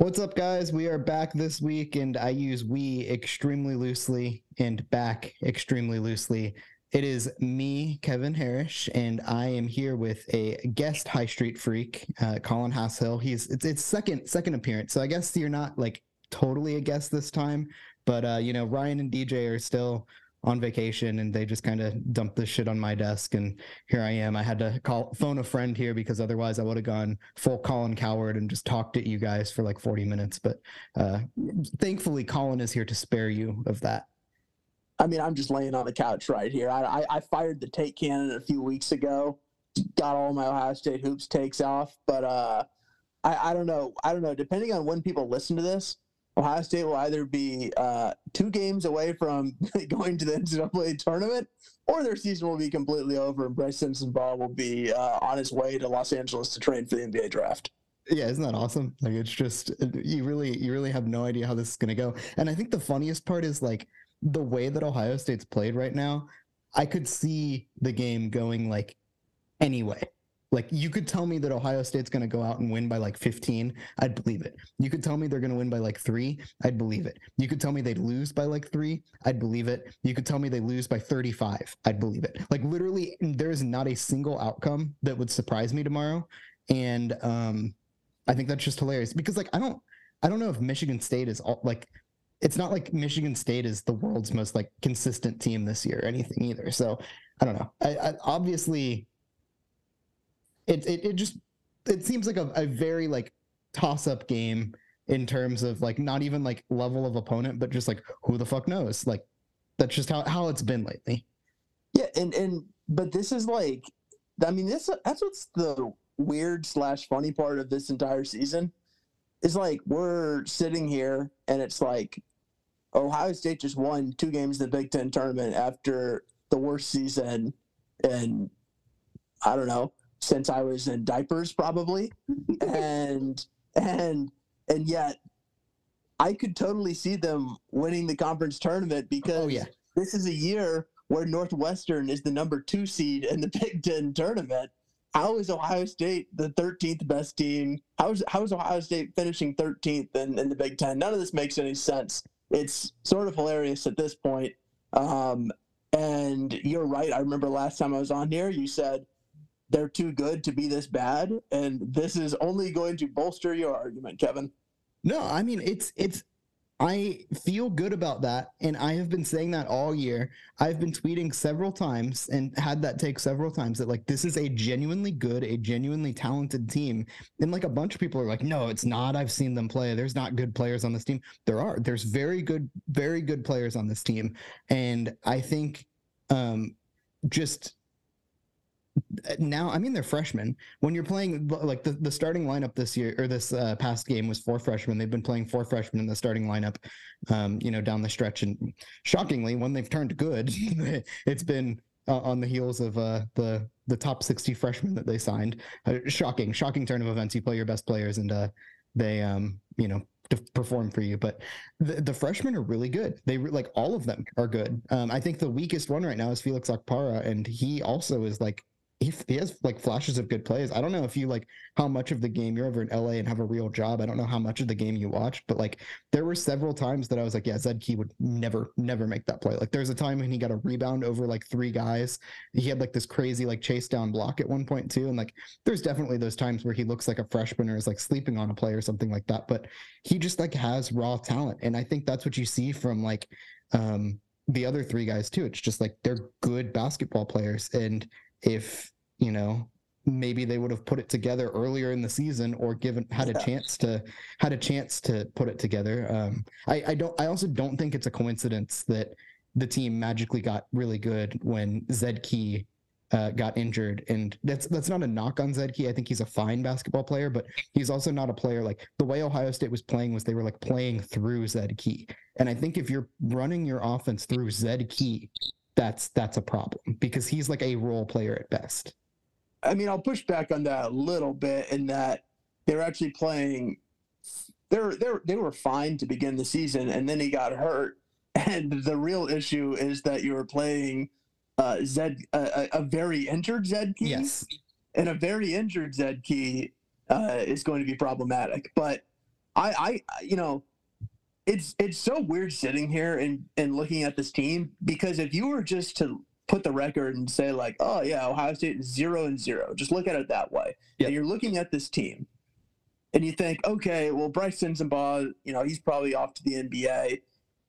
What's up, guys? We are back this week, and I use we extremely loosely and back extremely loosely. It is me, Kevin Harris, and I am here with a guest high street freak, uh, Colin Hass-Hill. He's it's, it's second second appearance, so I guess you're not like totally a guest this time, but uh, you know Ryan and DJ are still on vacation and they just kind of dumped this shit on my desk and here I am. I had to call phone a friend here because otherwise I would have gone full Colin Cowherd and just talked at you guys for like 40 minutes. But uh thankfully Colin is here to spare you of that. I mean, I'm just laying on the couch right here. I, I, I fired the take cannon a few weeks ago, got all my Ohio State hoops takes off, but uh I, I don't know. I don't know. Depending on when people listen to this, Ohio State will either be uh, two games away from going to the NCAA tournament, or their season will be completely over, and Brice Sensabaugh will be uh, on his way to Los Angeles to train for the NBA draft. Yeah, isn't that awesome? Like it's just you really you really have no idea how this is going to go. And I think the funniest part is like the way that Ohio State's played right now. I could see the game going like anyway. Like you could tell me that Ohio State's going to go out and win by like 15, I'd believe it. You could tell me they're going to win by like 3, I'd believe it. You could tell me they'd lose by like 3, I'd believe it. You could tell me they lose by 35, I'd believe it. Like literally there is not a single outcome that would surprise me tomorrow and um I think that's just hilarious because like I don't I don't know if Michigan State is all, like it's not like Michigan State is the world's most like consistent team this year or anything either. So I don't know. I, I obviously it, it, it just it seems like a, a very like toss up game in terms of like not even like level of opponent, but just like who the fuck knows? Like that's just how, how it's been lately. Yeah, and and but this is like I mean this that's what's the weird slash funny part of this entire season is like we're sitting here and it's like Ohio State just won two games in the Big Ten tournament after the worst season and I don't know since I was in diapers, probably, and and and yet I could totally see them winning the conference tournament because oh, yeah. this is a year where Northwestern is the number two seed in the Big Ten tournament. How is Ohio State the 13th best team? How is, how is Ohio State finishing 13th in, in the Big Ten? None of this makes any sense. It's sort of hilarious at this point. Um, and you're right. I remember last time I was on here, you said they're too good to be this bad and this is only going to bolster your argument kevin. No i mean it's it's i feel good about that and i have been saying that all year. I've been tweeting several times and had that take several times that like this is a genuinely good a genuinely talented team. And like a bunch of people are like no it's not. I've seen them play. There's not good players on this team. There are. There's very good very good players on this team. And i think um just now i mean they're freshmen when you're playing like the, the starting lineup this year or this uh, past game was four freshmen they've been playing four freshmen in the starting lineup um, you know down the stretch and shockingly when they've turned good it's been uh, on the heels of uh, the the top 60 freshmen that they signed uh, shocking shocking turn of events you play your best players and uh, they um you know to perform for you. But the, the freshmen are really good. They like all of them are good. Um, I think the weakest one right now is Felix Okpara, and he also is like he, has like flashes of good plays. I don't know if you like how much of the game you're over in LA and have a real job. I don't know how much of the game you watched, but like there were several times that I was like, yeah, Zed Key would never, never make that play. Like there's a time when he got a rebound over like three guys. He had like this crazy like chase down block at one point too. And like there's definitely those times where he looks like a freshman or is like sleeping on a play or something like that. But he just like has raw talent. And I think that's what you see from like um the other three guys too. It's just like they're good basketball players. And if you know maybe they would have put it together earlier in the season or given had a chance to had a chance to put it together. Um, I, I don't i also don't think it's a coincidence that the team magically got really good when zed key uh, got injured. And that's that's not a knock on zed key i think he's a fine basketball player but he's also not a player like the way ohio state was playing was they were like playing through zed key and i think if you're running your offense through zed key that's that's a problem because he's like a role player at best. I mean, I'll push back on that a little bit in that they're actually playing. They're they they were fine to begin the season, and then he got hurt. And the real issue is that you were playing uh, Zed uh, a very injured Zed Key. Yes. And a very injured Zed Key uh, is going to be problematic. But I, I, you know, it's it's so weird sitting here and and looking at this team because if you were just to put the record and say like, oh yeah, Ohio State is zero and zero, just look at it that way. Yep. And you're looking at this team, and you think, okay, well Brice Sensabaugh, you know, he's probably off to the NBA.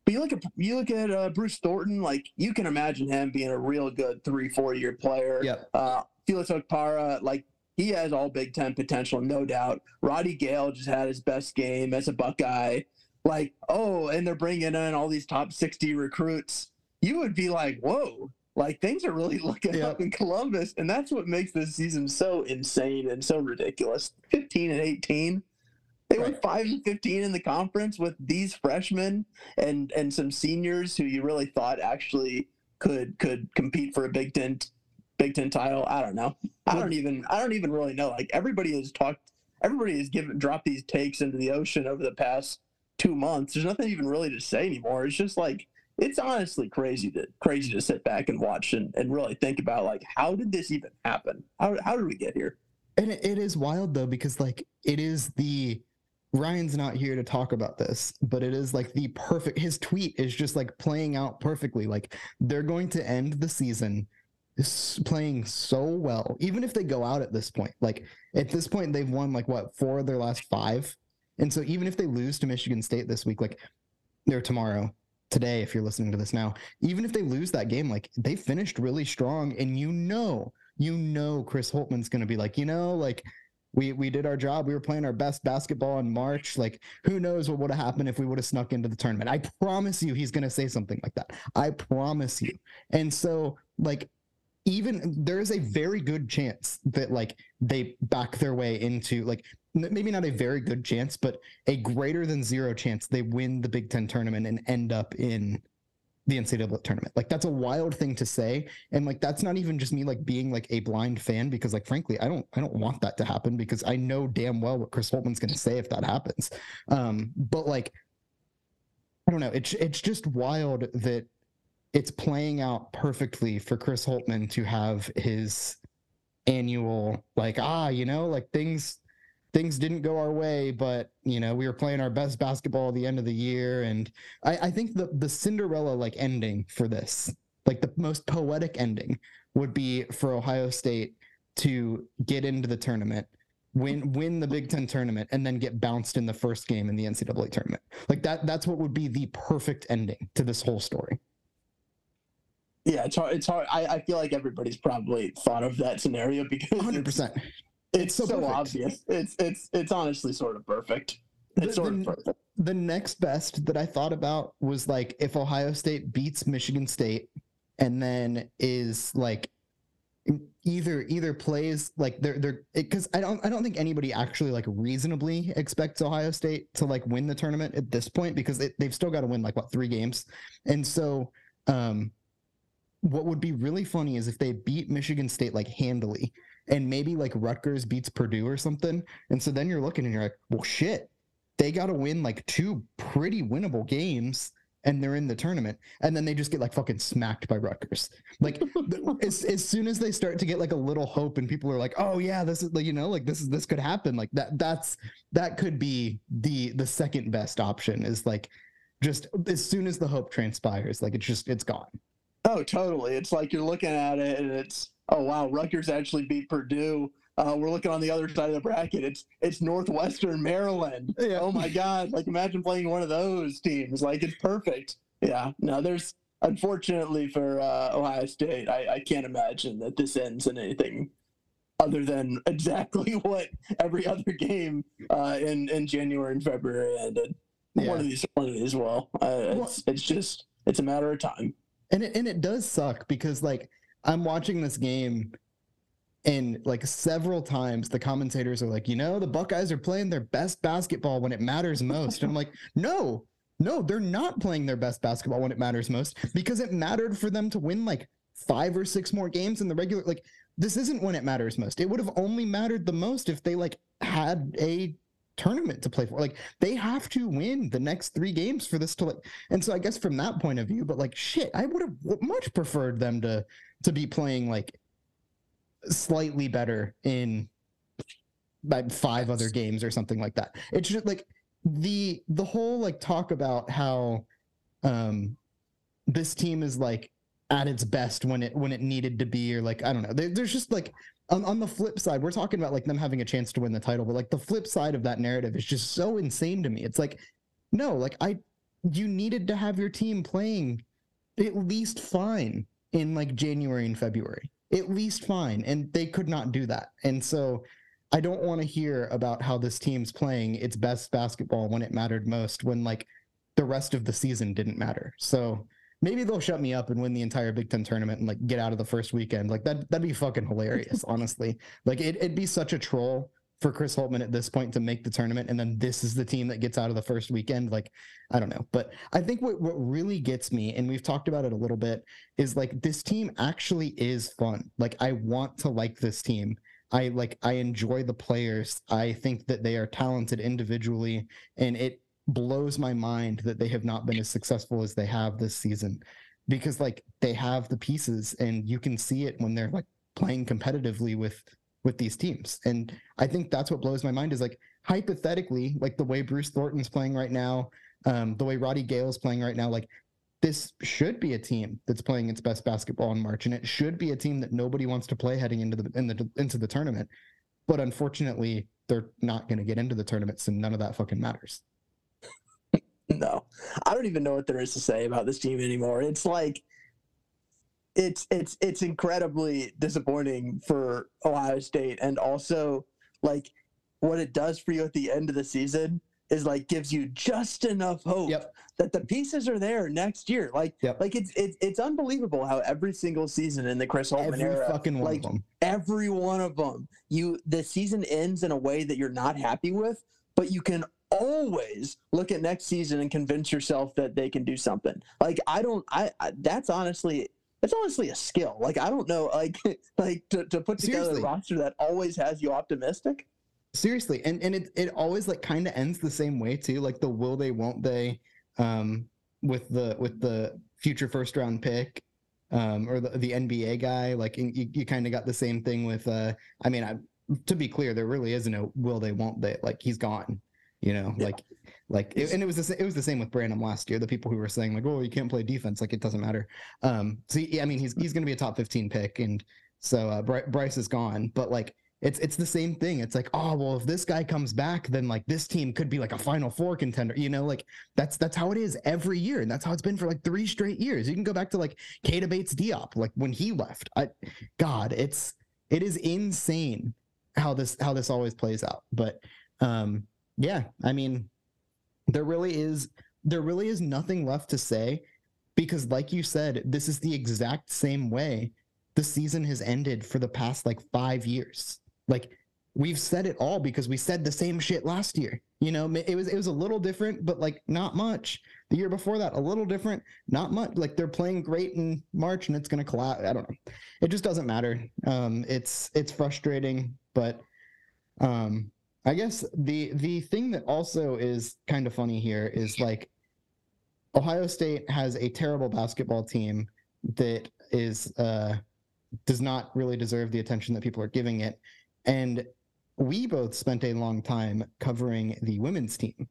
But you look at you look at uh, Bruce Thornton, like you can imagine him being a real good three four year player. Yep. Uh, Felix Okpara, like he has all Big Ten potential, no doubt. Roddy Gayle just had his best game as a Buckeye. Like, oh, and they're bringing in all these top 60 recruits. You would be like, whoa, like things are really looking Yep. up in Columbus. And that's what makes this season so insane and so ridiculous. 15 and 18. They went Right. 5 and 15 in the conference with these freshmen and and some seniors who you really thought actually could could compete for a Big Ten Big Ten title. I don't know. I don't even I don't even really know. Like everybody has talked everybody has given dropped these takes into the ocean over the past two months. There's nothing even really to say anymore. It's just like it's honestly crazy to crazy to sit back and watch and, and really think about like how did this even happen? How how did we get here? And it, it is wild though because like it is the Ryan's not here to talk about this, but it is like the perfect his tweet is just like playing out perfectly. Like they're going to end the season playing so well, even if they go out at this point. Like at this point, they've won like what four of their last five, and so even if they lose to Michigan State this week, like or tomorrow, today, if you're listening to this now, even if they lose that game, like they finished really strong, and you know, you know, Chris Holtmann's going to be like, you know, like. We, we did our job. We were playing our best basketball in March. Like, who knows what would have happened if we would have snuck into the tournament? I promise you, he's going to say something like that. I promise you. And so, like, even there is a very good chance that like they back their way into like maybe not a very good chance but a greater than zero chance they win the big ten tournament and end up in the ncaa tournament. Like that's a wild thing to say. And like that's not even just me like being like a blind fan because like frankly i don't i don't want that to happen because i know damn well what chris holtmann's going to say if that happens. Um but like i don't know. It's it's just wild that it's playing out perfectly for Chris Holtmann to have his annual like ah you know like things things didn't go our way but you know we were playing our best basketball at the end of the year. And I, I think the the Cinderella like ending for this like the most poetic ending would be for Ohio State to get into the tournament win win the Big Ten tournament and then get bounced in the first game in the NCAA tournament. Like that that's what would be the perfect ending to this whole story Yeah, it's hard. It's hard. I, I feel like everybody's probably thought of that scenario because hundred it's, percent. it's so so, obvious. It's it's it's honestly sort of perfect. The- It's sort the- of perfect. The next best that I thought about was like if Ohio State beats Michigan State and then is like either either plays like they're they're because I don't I don't think anybody actually like reasonably expects Ohio State to like win the tournament at this point because it, they've still got to win like what three games and so um what would be really funny is if they beat Michigan State like handily and maybe like Rutgers beats Purdue or something and so then you're looking and you're like well shit they got to win like two pretty winnable games and they're in the tournament and then they just get like fucking smacked by Rutgers. Like as, as soon as they start to get like a little hope and people are like, "Oh yeah, this is like you know, like this is this could happen." Like that that's that could be the the second best option is like just as soon as the hope transpires, like it's just it's gone. Oh, totally. It's like you're looking at it and it's oh wow, Rutgers actually beat Purdue. Uh, we're looking on the other side of the bracket. It's it's Northwestern Maryland. Yeah. Oh my God! Like imagine playing one of those teams. Like it's perfect. Yeah. No, there's unfortunately for uh, Ohio State, I, I can't imagine that this ends in anything other than exactly what every other game uh, in in January and February ended. Yeah. One of these, one of these will. Uh, it's, it's just it's a matter of time. And it, and it does suck because like I'm watching this game and like several times the commentators are like, you know, the Buckeyes are playing their best basketball when it matters most. and I'm like, no, no, they're not playing their best basketball when it matters most because it mattered for them to win like five or six more games in the regular like this isn't when it matters most. It would have only mattered the most if they like had a tournament to play for. Like they have to win the next three games for this to like. And so I guess from that point of view, but like shit, I would have much preferred them to to be playing like slightly better in like five other games or something like that. It's just like the the whole like talk about how um this team is like at its best when it when it needed to be or like I don't know. There, there's just like on, on the flip side, we're talking about like them having a chance to win the title, but like the flip side of that narrative is just so insane to me. It's like, no, like I you needed to have your team playing at least fine in like January and February. At least fine. And they could not do that. And so I don't want to hear about how this team's playing its best basketball when it mattered most, when like the rest of the season didn't matter. So maybe they'll shut me up and win the entire Big Ten tournament and like get out of the first weekend. Like that that'd be fucking hilarious, honestly. Like it, it'd be such a troll for Chris Holtmann at this point to make the tournament, and then this is the team that gets out of the first weekend. Like, I don't know. But I think what, what really gets me, and we've talked about it a little bit, is like this team actually is fun. Like I want to like this team. I like I enjoy the players. I think that they are talented individually, and it blows my mind that they have not been as successful as they have this season. Because like they have the pieces and you can see it when they're like playing competitively with with these teams. And i think that's what blows my mind is like hypothetically like the way bruce thornton's playing right now um the way roddy gayle's playing right now like this should be a team that's playing its best basketball in march. And it should be a team that nobody wants to play heading into the, in the into the tournament. But unfortunately they're not going to get into the tournament so none of that fucking matters no, I don't even know what there is to say about this team anymore. It's like it's it's it's incredibly disappointing for Ohio State, and also like what it does for you at the end of the season is like gives you just enough hope Yep. that the pieces are there next year. Like Yep. like it's it's it's unbelievable how every single season in the Chris Holtmann every era, fucking one like of them every one of them, you the season ends in a way that you're not happy with, but you can always look at next season and convince yourself that they can do something. Like I don't I, I that's honestly that's honestly a skill. Like I don't know like like to, to put together Seriously. a roster that always has you optimistic. seriously and and it, it always like kind of ends the same way too like the will they won't they um with the with the future first round pick um or the, the nba guy like and you, you kind of got the same thing with uh i mean I, to be clear there really is no will they won't they like he's gone you know Yeah. like like it, and it was the, it was the same with Branham last year the people who were saying like oh you can't play defense like it doesn't matter um so he- i mean he's he's going to be a top 15 pick and so uh, Bry- brice is gone but like it's it's the same thing. It's like, oh well, if this guy comes back, then like this team could be like a Final Four contender. You know, like that's that's how it is every year, and that's how it's been for like three straight years. You can go back to like Keita Bates-Diop, like when he left. I, God, it's it is insane how this how this always plays out. But um, yeah, I mean, there really is there really is nothing left to say because, like you said, this is the exact same way the season has ended for the past like five years. Like we've said it all because we said the same shit last year. You know, it was it was a little different, but like not much. The year before that, a little different, not much. Like they're playing great in March and it's gonna collapse. I don't know. It just doesn't matter. Um, it's it's frustrating, but um, I guess the the thing that also is kind of funny here is like Ohio State has a terrible basketball team that is uh does not really deserve the attention that people are giving it. And we both spent a long time covering the women's team.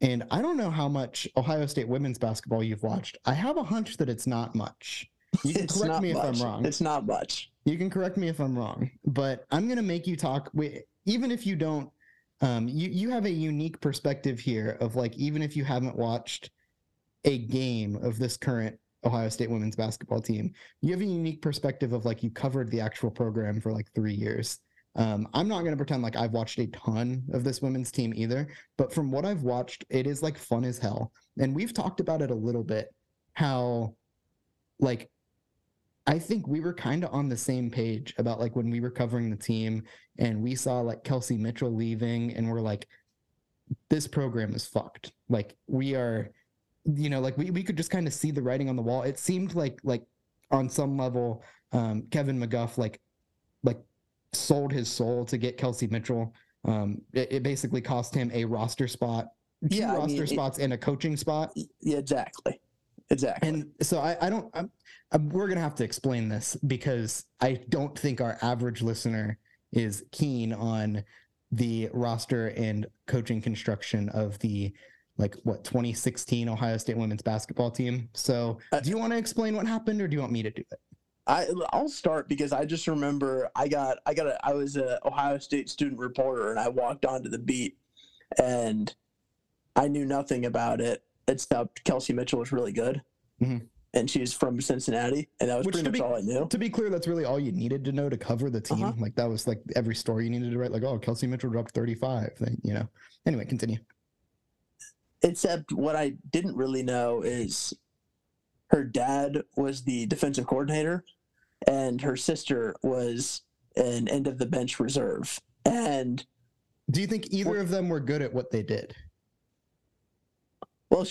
And I don't know how much Ohio State women's basketball you've watched. I have a hunch that it's not much. You can It's correct me if I'm much. wrong. It's not much. You can correct me if I'm wrong, but I'm going to make you talk. wi- Even if you don't, um, you you have a unique perspective here of like even if you haven't watched a game of this current Ohio State women's basketball team, you have a unique perspective of like you covered the actual program for like three years. Um, I'm not going to pretend like I've watched a ton of this women's team either, but from what I've watched, it is like fun as hell. And we've talked about it a little bit how like I think we were kind of on the same page about like when we were covering the team and we saw like Kelsey Mitchell leaving and we're like, this program is fucked. Like we are, you know, like we, we could just kind of see the writing on the wall. It seemed like like on some level, um, Kevin McGuff like like sold his soul to get Kelsey Mitchell. Um, it, it basically cost him a roster spot, two Yeah, I roster mean, it- spots and a coaching spot. Yeah, exactly. Exactly. And so I, I don't, I'm, I'm, we're going to have to explain this because I don't think our average listener is keen on the roster and coaching construction of the like what 2016 Ohio State women's basketball team. So, Uh, do you want to explain what happened, or do you want me to do it? I I'll start because I just remember I got I got a I was a Ohio State student reporter and I walked onto the beat and I knew nothing about it except Kelsey Mitchell was really good. Mhm. And she's from Cincinnati, and that was Which pretty much be- all I knew. To be clear, that's really all you needed to know to cover the team. Uh-huh. Like that was like every story you needed to write. Like, oh, Kelsey Mitchell dropped 35. Then you know. Anyway, continue. Except what I didn't really know is her dad was the defensive coordinator, and her sister was an end of the bench reserve. And Do you think either of them were good at what they did? Well,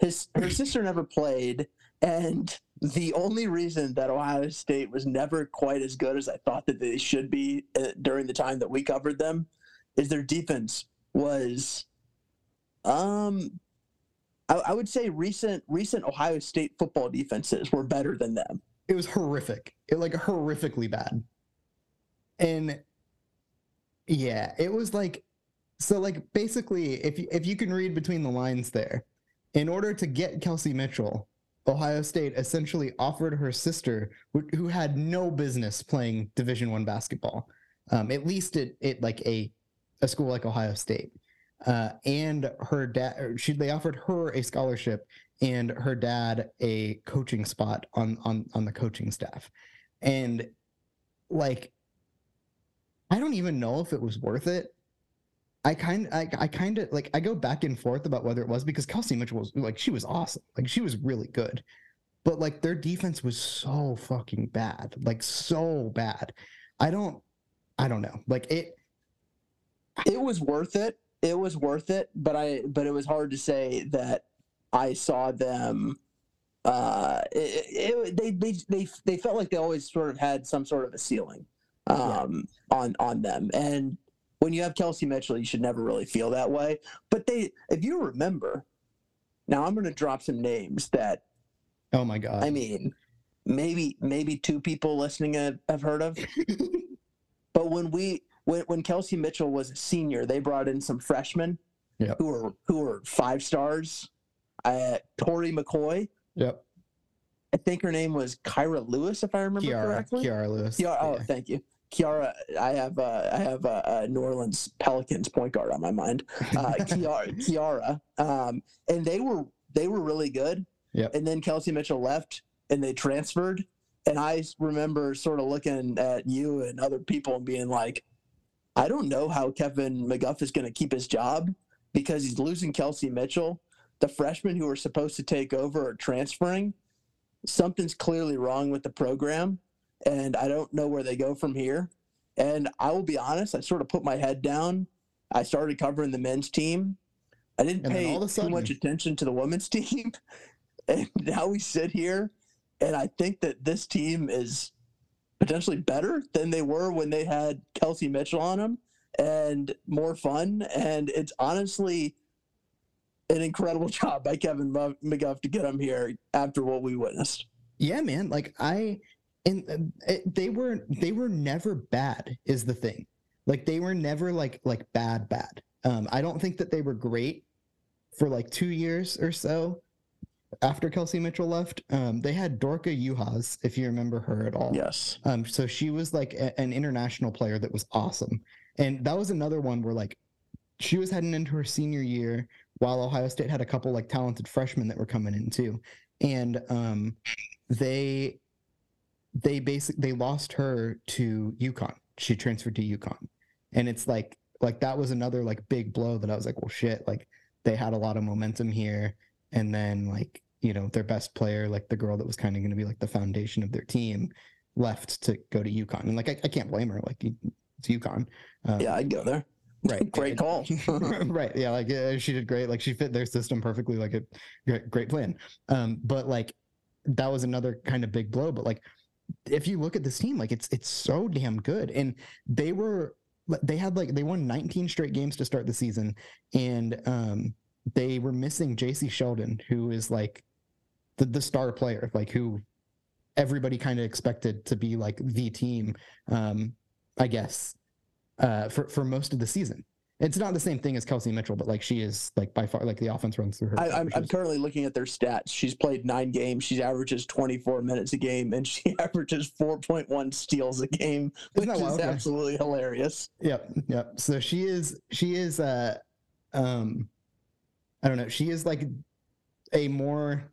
his her sister never played, and the only reason that Ohio State was never quite as good as I thought that they should be uh, during the time that we covered them is their defense was, um, I, I would say recent recent Ohio State football defenses were better than them. It was horrific. It like horrifically bad. And yeah, it was like so like basically if if you can read between the lines there, in order to get Kelsey Mitchell, Ohio State essentially offered her sister, who, had no business playing Division One basketball, um, at least at, at like a a school like Ohio State, uh, and her dad. She they offered her a scholarship and her dad a coaching spot on on on the coaching staff, and like I don't even know if it was worth it. I kind I, I kind of like I go back and forth about whether it was because Kelsey Mitchell was like she was awesome. Like she was really good. But like their defense was so fucking bad. Like so bad. I don't I don't know. Like it It was worth it. It was worth it, but I but it was hard to say that I saw them. Uh, it, it, they they they they felt like they always sort of had some sort of a ceiling, um, on on them. And when you have Kelsey Mitchell, you should never really feel that way. But they, if you remember, now I'm going to drop some names that oh my god. I mean, maybe maybe two people listening have, have heard of. but when we when when Kelsey Mitchell was a senior, they brought in some freshmen Yep. who were who were five stars. Uh, Tori McCoy, yep. I think her name was Kyra Lewis, if I remember Kiara, correctly. Kiara Lewis. Kiara, oh, Yeah. thank you. Kiara, I have uh, I have uh, uh, New Orleans Pelicans point guard on my mind. Uh, Kiara, Kiara, um, and they were they were really good. Yep. And then Kelsey Mitchell left, and they transferred. And I remember sort of looking at you and other people and being like, I don't know how Kevin McGuff is going to keep his job because he's losing Kelsey Mitchell. The freshmen who are supposed to take over are transferring. Something's clearly wrong with the program, and I don't know where they go from here. And I will be honest, I sort of put my head down. I started covering the men's team. I didn't And pay a too much attention to the women's team. And now we sit here, and I think that this team is potentially better than they were when they had Kelsey Mitchell on them and more fun. And it's honestly an incredible job by Kevin McGuff to get them here after what we witnessed. Yeah, man. Like I, and uh, it, they were they were never bad. Is the thing. Like they were never like like bad bad. Um, I don't think that they were great for like two years or so after Kelsey Mitchell left. Um, they had Dorka Juhász, if you remember her at all. Yes. Um, so she was like a- an international player that was awesome. And that was another one where like she was heading into her senior year while Ohio State had a couple like talented freshmen that were coming in too. And um they they basically they lost her to UConn. She transferred to UConn. And it's like like that was another like big blow that I was like, well shit, like they had a lot of momentum here. And then like, you know, their best player, like the girl that was kind of gonna be like the foundation of their team, left to go to UConn. And like I, I can't blame her. Like it's UConn. Um, Yeah, I'd go there. right. Great call. right. Yeah. Like uh, she did great. Like she fit their system perfectly. Like a great, great plan. Um, but like that was another kind of big blow. But like if you look at this team, like it's it's so damn good. And they were they had like they won 19 straight games to start the season, and um they were missing Jacy Sheldon, who is like the the star player, like who everybody kind of expected to be like the team. Um, I guess uh, for for most of the season. It's not the same thing as Kelsey Mitchell, but like she is like by far like the offense runs through her. I, I'm, I'm currently looking at their stats. She's played nine games. She averages 24 minutes a game, and she averages 4.1 steals a game, which is? Okay. absolutely hilarious. Yep, yep. So she is she is uh um I don't know, she is like a more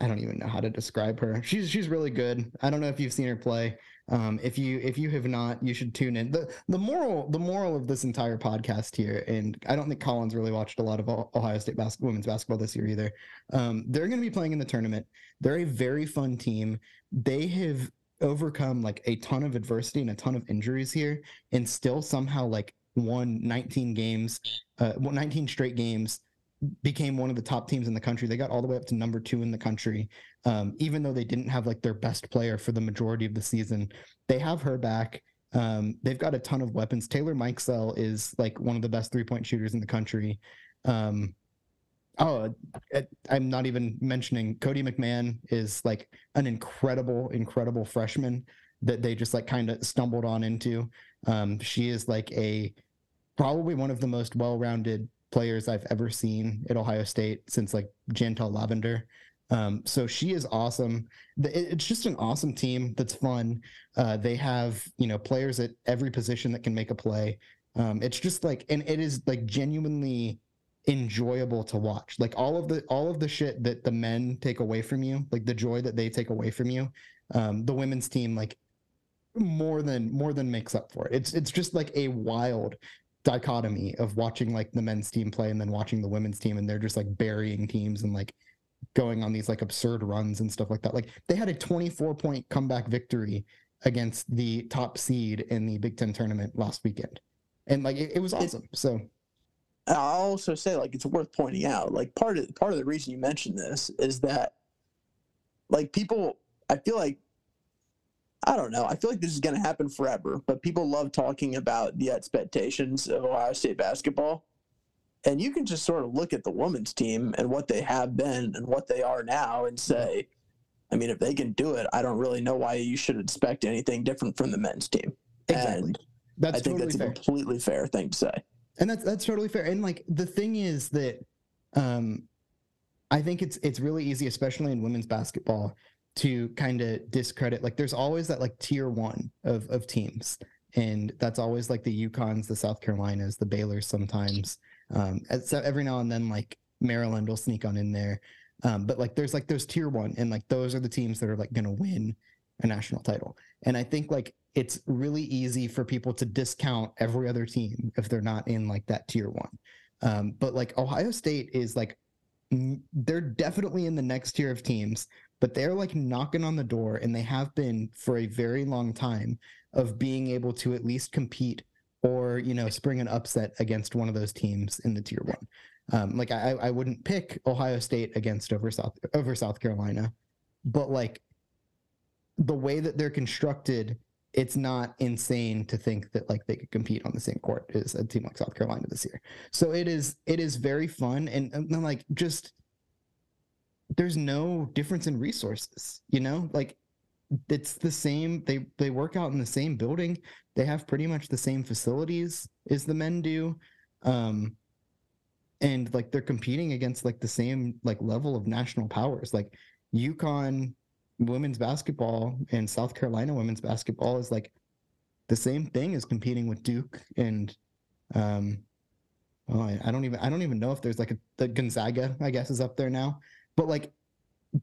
I don't even know how to describe her. She's she's really good. I don't know if you've seen her play. Um if you if you have not, you should tune in. The the moral the moral of this entire podcast here and I don't think Collins really watched a lot of Ohio State bas- women's basketball this year either. Um they're going to be playing in the tournament. They're a very fun team. They have overcome like a ton of adversity and a ton of injuries here and still somehow like won 19 games uh 19 straight games became one of the top teams in the country. They got all the way up to number two in the country. Um even though they didn't have like their best player for the majority of the season they have her back. Um they've got a ton of weapons. Taylor mikesell is like one of the best three-point shooters in the country. Um oh i'm not even mentioning cotie mcmahon is like an incredible incredible freshman that they just like kind of stumbled on into. Um she is like a probably one of the most well-rounded players I've ever seen at Ohio State since like Jantel Lavender. Um, so she is awesome. It's just an awesome team that's fun. Uh, they have you know players at every position that can make a play. Um, it's just like, and it is like genuinely enjoyable to watch. Like all of the all of the shit that the men take away from you, like the joy that they take away from you, um, the women's team like more than more than makes up for it. It's it's just like a wild dichotomy of watching like the men's team play and then watching the women's team and they're just like burying teams and like going on these like absurd runs and stuff like that. Like they had a 24 point comeback victory against the top seed in the Big Ten tournament last weekend. And like it, it was awesome. So I'll also say, like, it's worth pointing out, like, part of part of the reason you mentioned this is that, like, people, I feel like, I don't know, I feel like this is going to happen forever, but people love talking about the expectations of Ohio State basketball, and you can just sort of look at the women's team and what they have been and what they are now and say, I mean, if they can do it, I don't really know why you should expect anything different from the men's team. exactly. And That's I think totally that's a fair. completely fair thing to say. and that's that's totally fair and like the thing is that um i think it's it's really easy especially in women's basketball to kind of discredit like there's always that like tier one of of teams. And that's always like the uconns the south carolinas the baylors sometimes. Um so every now and then like maryland will sneak on in there. Um but like there's like those tier one and like those are the teams that are like gonna win a national title. And i think like it's really easy for people to discount every other team if they're not in like that tier one. Um, but like Ohio State is like, they're definitely in the next tier of teams, but they're like knocking on the door and they have been for a very long time of being able to at least compete or, you know, spring an upset against one of those teams in the tier one. Um, like I, I wouldn't pick Ohio State against over South over South Carolina, but like the way that they're constructed, it's not insane to think that like they could compete on the same court as a team like South Carolina this year. So it is it is very fun and, and like just there's no difference in resources, you know? Like it's the same they they work out in the same building. They have pretty much the same facilities as the men do. Um and like they're competing against like the same like level of national powers. Like UConn women's basketball and South Carolina women's basketball is like the same thing as competing with Duke and um well, I, I don't even I don't even know if there's like a the Gonzaga I guess is up there now but like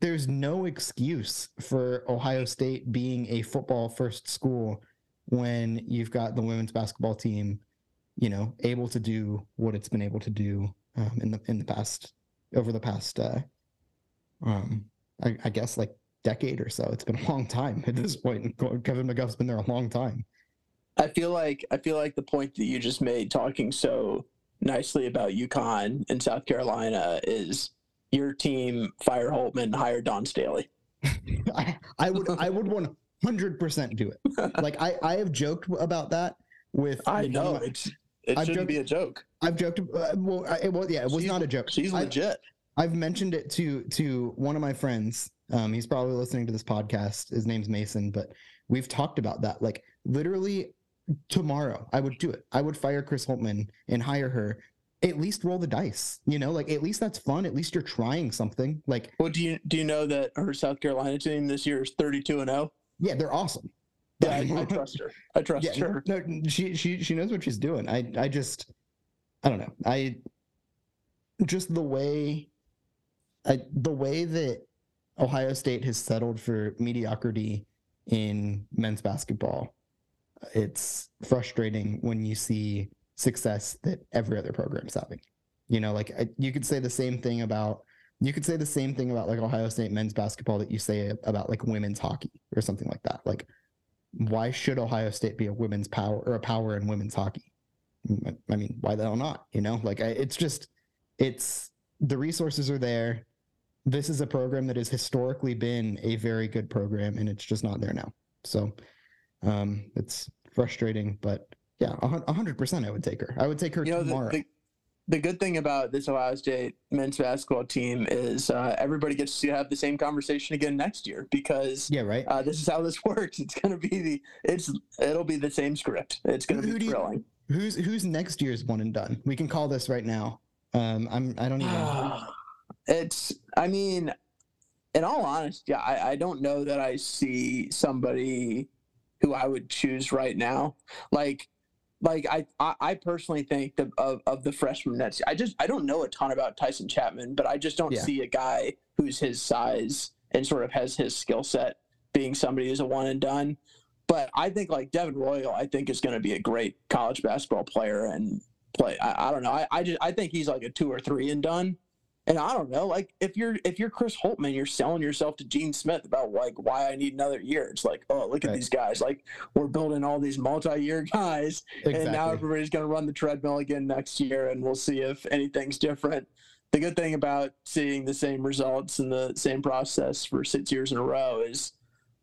there's no excuse for Ohio State being a football first school when you've got the women's basketball team you know able to do what it's been able to do um, in the in the past over the past uh um I, I guess like decade or so. It's been a long time at this point. Kevin McGuff's been there a long time. I feel like I feel like the point that you just made, talking so nicely about UConn and South Carolina, is your team fire Holtmann, hire Dawn Staley. I, I would I would one hundred percent do it. Like I I have joked about that with. I with one of know my- it's it I've shouldn't joked- be a joke. I've joked. Uh, well, I, well, yeah, it was She's- not a joke. She's I- legit. I've mentioned it to to one of my friends. Um, he's probably listening to this podcast. His name's Mason, but we've talked about that. Like literally, tomorrow. I would do it. I would fire Chris Holtmann and hire her. At least roll the dice, you know, like at least that's fun. At least you're trying something. Like, Well, do you do you know that her South Carolina team this year is 32 and 0? yeah, they're awesome. Yeah, I, I trust her. I trust yeah, her. no, she she she knows what she's doing. I I just I don't know. I just the way I the way that Ohio State has settled for mediocrity in men's basketball. It's frustrating when you see success that every other program's having. You know, like I, you could say the same thing about you could say the same thing about like Ohio State men's basketball that you say about like women's hockey or something like that. Like why should Ohio State be a women's power or a power in women's hockey? I mean, why the hell not? You know, like I, it's just, it's the resources are there. This is a program that has historically been a very good program, and it's just not there now. So, um, it's frustrating, but yeah, a hundred percent, I would take her. I would take her You know, the, tomorrow. the, the good thing about this Ohio State men's basketball team is uh, everybody gets to have the same conversation again next year because yeah, right. uh, this is how this works. It's gonna be the it's it'll be the same script. It's gonna Who be do you- thrilling. who's who's next year's one and done? We can call this right now. Um, I'm I don't even. it's I mean, in all honesty, I, I don't know that I see somebody who I would choose right now. Like like I I, I personally think the, of of the freshman Nets. I just I don't know a ton about Taison Chatman, but I just don't Yeah. see a guy who's his size and sort of has his skill set being somebody who's a one and done. But I think like Devin Royal, I think is going to be a great college basketball player and play. I, I don't know. I, I just I think he's like a two or three and done. And I don't know, like if you're if you're Chris Holtmann, you're selling yourself to Gene Smith about like why I need another year. It's like, oh, look at these guys. Like we're building all these multi-year guys, and now everybody's going to run the treadmill again next year, and we'll see if anything's different. The good thing about seeing the same results and the same process for six years in a row is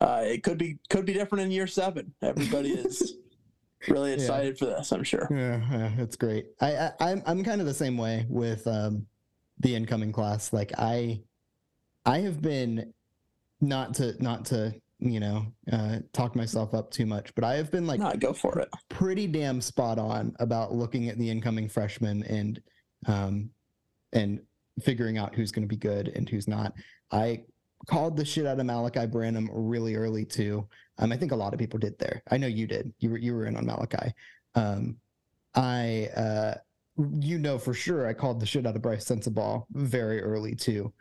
uh, it could be could be different in year seven. Everybody is really Yeah. excited for this. I'm sure. Yeah, yeah, it's great. I, I I'm I'm kind of the same way with um the incoming class. Like I I have been not to not to you know uh talk myself up too much, but I have been like no, go for it. pretty damn spot on about looking at the incoming freshmen and um and figuring out who's going to be good and who's not. I called the shit out of Malaki Branham really early too. Um, I think a lot of people did there. I know you did. You were you were in on Malachi. Um, I uh, you know for sure I called the shit out of Brice Sensabaugh very early too.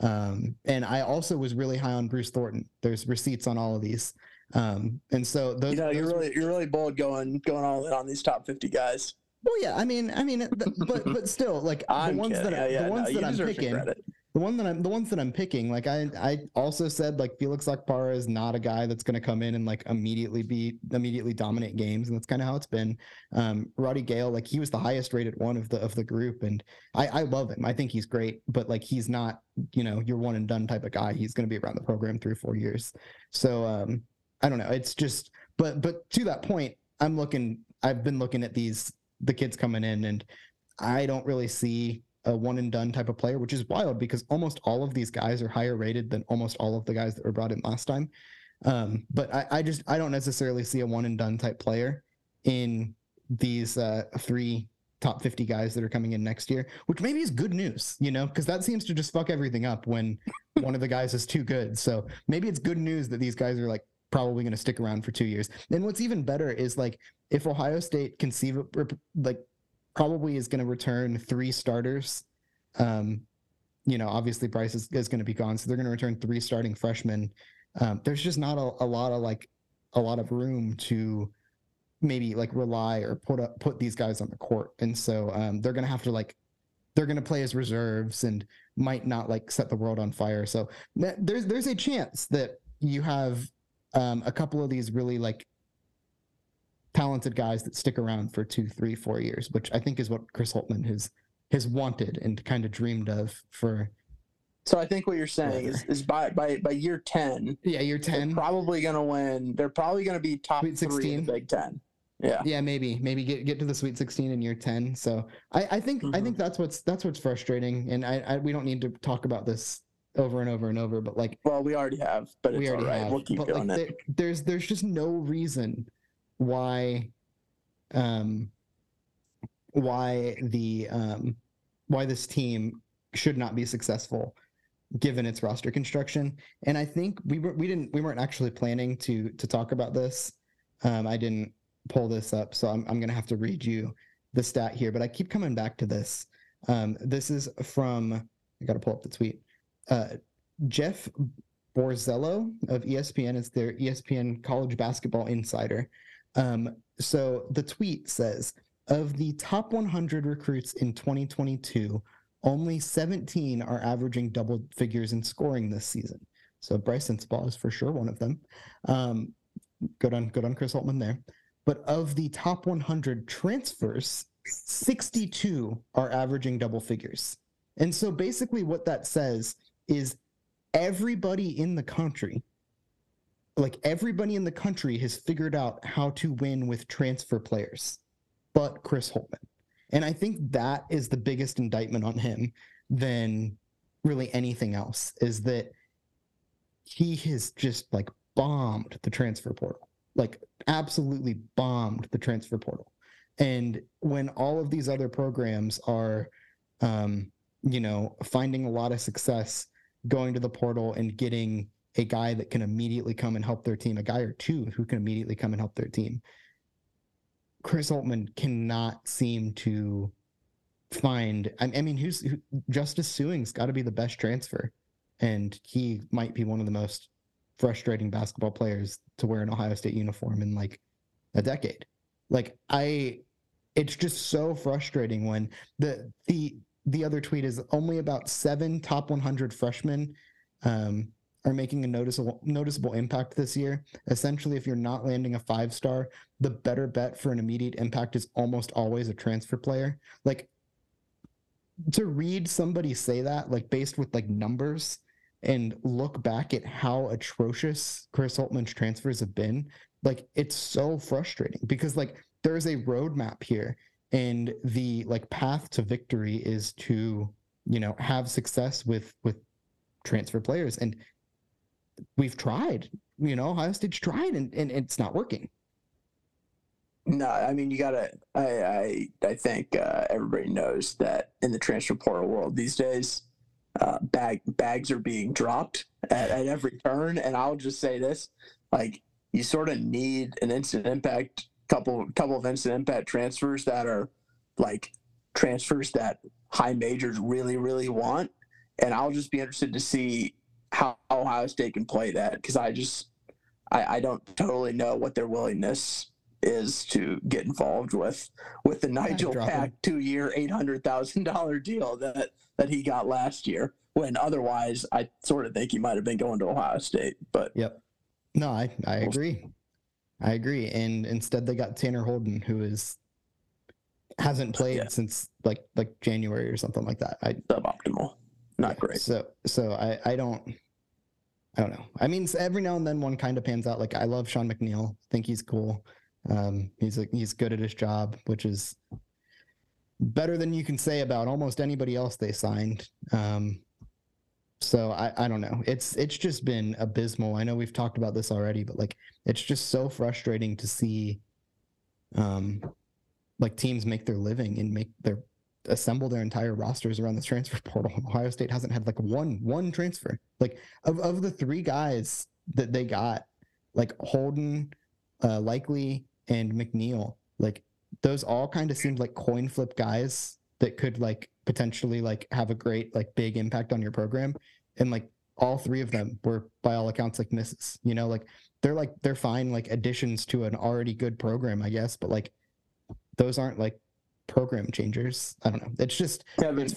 Um, and I also was really high on Bruce Thornton. There's receipts on all of these. Um, and so those, You know, you're really you're really bold going going all in on these top 50 guys. well, yeah. I mean, I mean, th- but but still, like I'm the ones kidding. that yeah, yeah, the ones no, that I'm picking, credit. The one that I'm the ones that I'm picking, like I I also said like Felix Okpara is not a guy that's going to come in and like immediately be immediately dominate games, and that's kind of how it's been. Um, Roddy Gayle, like he was the highest rated one of the of the group, and I I love him. I think he's great, but like he's not you know your one and done type of guy. He's going to be around the program three four years. So um, I don't know. It's just but but to that point, I'm looking. I've been looking at these the kids coming in, and I don't really see a one and done type of player, which is wild because almost all of these guys are higher rated than almost all of the guys that were brought in last time. Um, but I, I just I don't necessarily see a one and done type player in these uh, three top 50 guys that are coming in next year, which maybe is good news, you know, because that seems to just fuck everything up when one of the guys is too good. So maybe it's good news that these guys are like probably going to stick around for two years. And what's even better is like if Ohio State conceive like probably is going to return three starters. Um, you know, obviously Brice is, is going to be gone, so they're going to return three starting freshmen. Um, there's just not a, a lot of like a lot of room to maybe like rely or put up put these guys on the court, and so um, they're going to have to like they're going to play as reserves and might not like set the world on fire. So there's there's a chance that you have um, a couple of these really like talented guys that stick around for two, three, four years, which I think is what Chris Holtmann has has wanted and kind of dreamed of for So I think what you're saying is, is by by by year 10, yeah year they're ten. probably going to win. They're probably going to be top Sweet three in 16. the Big Ten. Yeah. Yeah, maybe maybe get get to the Sweet Sixteen in year ten. So I I think I Mhm. think that's what's that's what's frustrating, and I, I we don't need to talk about this over and over and over, but like Well, we already have, but we already right. have. We'll keep but doing like there- there's there's just no reason why um, why the um, why this team should not be successful given its roster construction. And I think we were we didn't we weren't actually planning to to talk about this. Um, I didn't pull this up, so I'm I'm gonna have to read you the stat here. But I keep coming back to this. Um, this is from I got to pull up the tweet. Uh, Jeff Borzello of ESPN is their ESPN College Basketball Insider. Um, so the tweet says of the top 100 recruits in 2022, only 17 are averaging double figures in scoring this season. So Brice Sensabaugh is for sure one of them. Um, good on good on Chris Holtmann there. But of the top 100 transfers, 62 are averaging double figures. And so basically what that says is everybody in the country like everybody in the country has figured out how to win with transfer players but Chris Holtmann. And I think that is the biggest indictment on him than really anything else is that he has just like bombed the transfer portal, like absolutely bombed the transfer portal. And when all of these other programs are, um, you know, finding a lot of success going to the portal and getting a guy that can immediately come and help their team, a guy or two who can immediately come and help their team. Chris Holtmann cannot seem to find. I, I mean, who's who, Justice Sueing's got to be the best transfer, and he might be one of the most frustrating basketball players to wear an Ohio State uniform in like a decade. Like I, it's just so frustrating when the the the other tweet is only about seven top 100 freshmen um, are making a noticeable noticeable impact this year. Essentially, if you're not landing a five star, the better bet for an immediate impact is almost always a transfer player. Like to read somebody say that, like based with like numbers and look back at how atrocious Chris Holtmann's transfers have been, like it's so frustrating because like there's a roadmap here and the like path to victory is to you know have success with with transfer players and we've tried. You know, Ohio State's tried and, and it's not working. No, I mean you gotta. I I I think uh, everybody knows that in the transfer portal world these days, uh, bag bags are being dropped at, at every turn. And I'll just say this: like you sort of need an instant impact couple couple of instant impact transfers that are like transfers that high majors really really want. And I'll just be interested to see how Ohio State can play that because I just I, I don't totally know what their willingness is to get involved with with the Nigel Pack two year eight hundred thousand dollar deal that that he got last year. When otherwise, I sort of think he might have been going to Ohio State. But yep, no, I I agree, I agree. And instead, they got Tanner Holden, who is hasn't played yeah. since like like January or something like that. I suboptimal, not yeah, great. So so I I don't I don't know. I mean, every now and then one kind of pans out. Like I love Sean McNeil. I think he's cool. Um, he's a, he's good at his job, which is better than you can say about almost anybody else they signed. Um, so I, I don't know. It's it's just been abysmal. I know we've talked about this already, but like it's just so frustrating to see um like teams make their living and make their assemble their entire rosters around the transfer portal. Ohio State hasn't had like one one transfer. Like of of the three guys that they got, like Holden, uh, Likekele, and McNeil, like those all kind of seemed like coin flip guys that could like potentially like have a great like big impact on your program, and like all three of them were by all accounts like misses. You know, like they're like they're fine like additions to an already good program, I guess, but like those aren't like program changers. I don't know. It's just Kevin. It's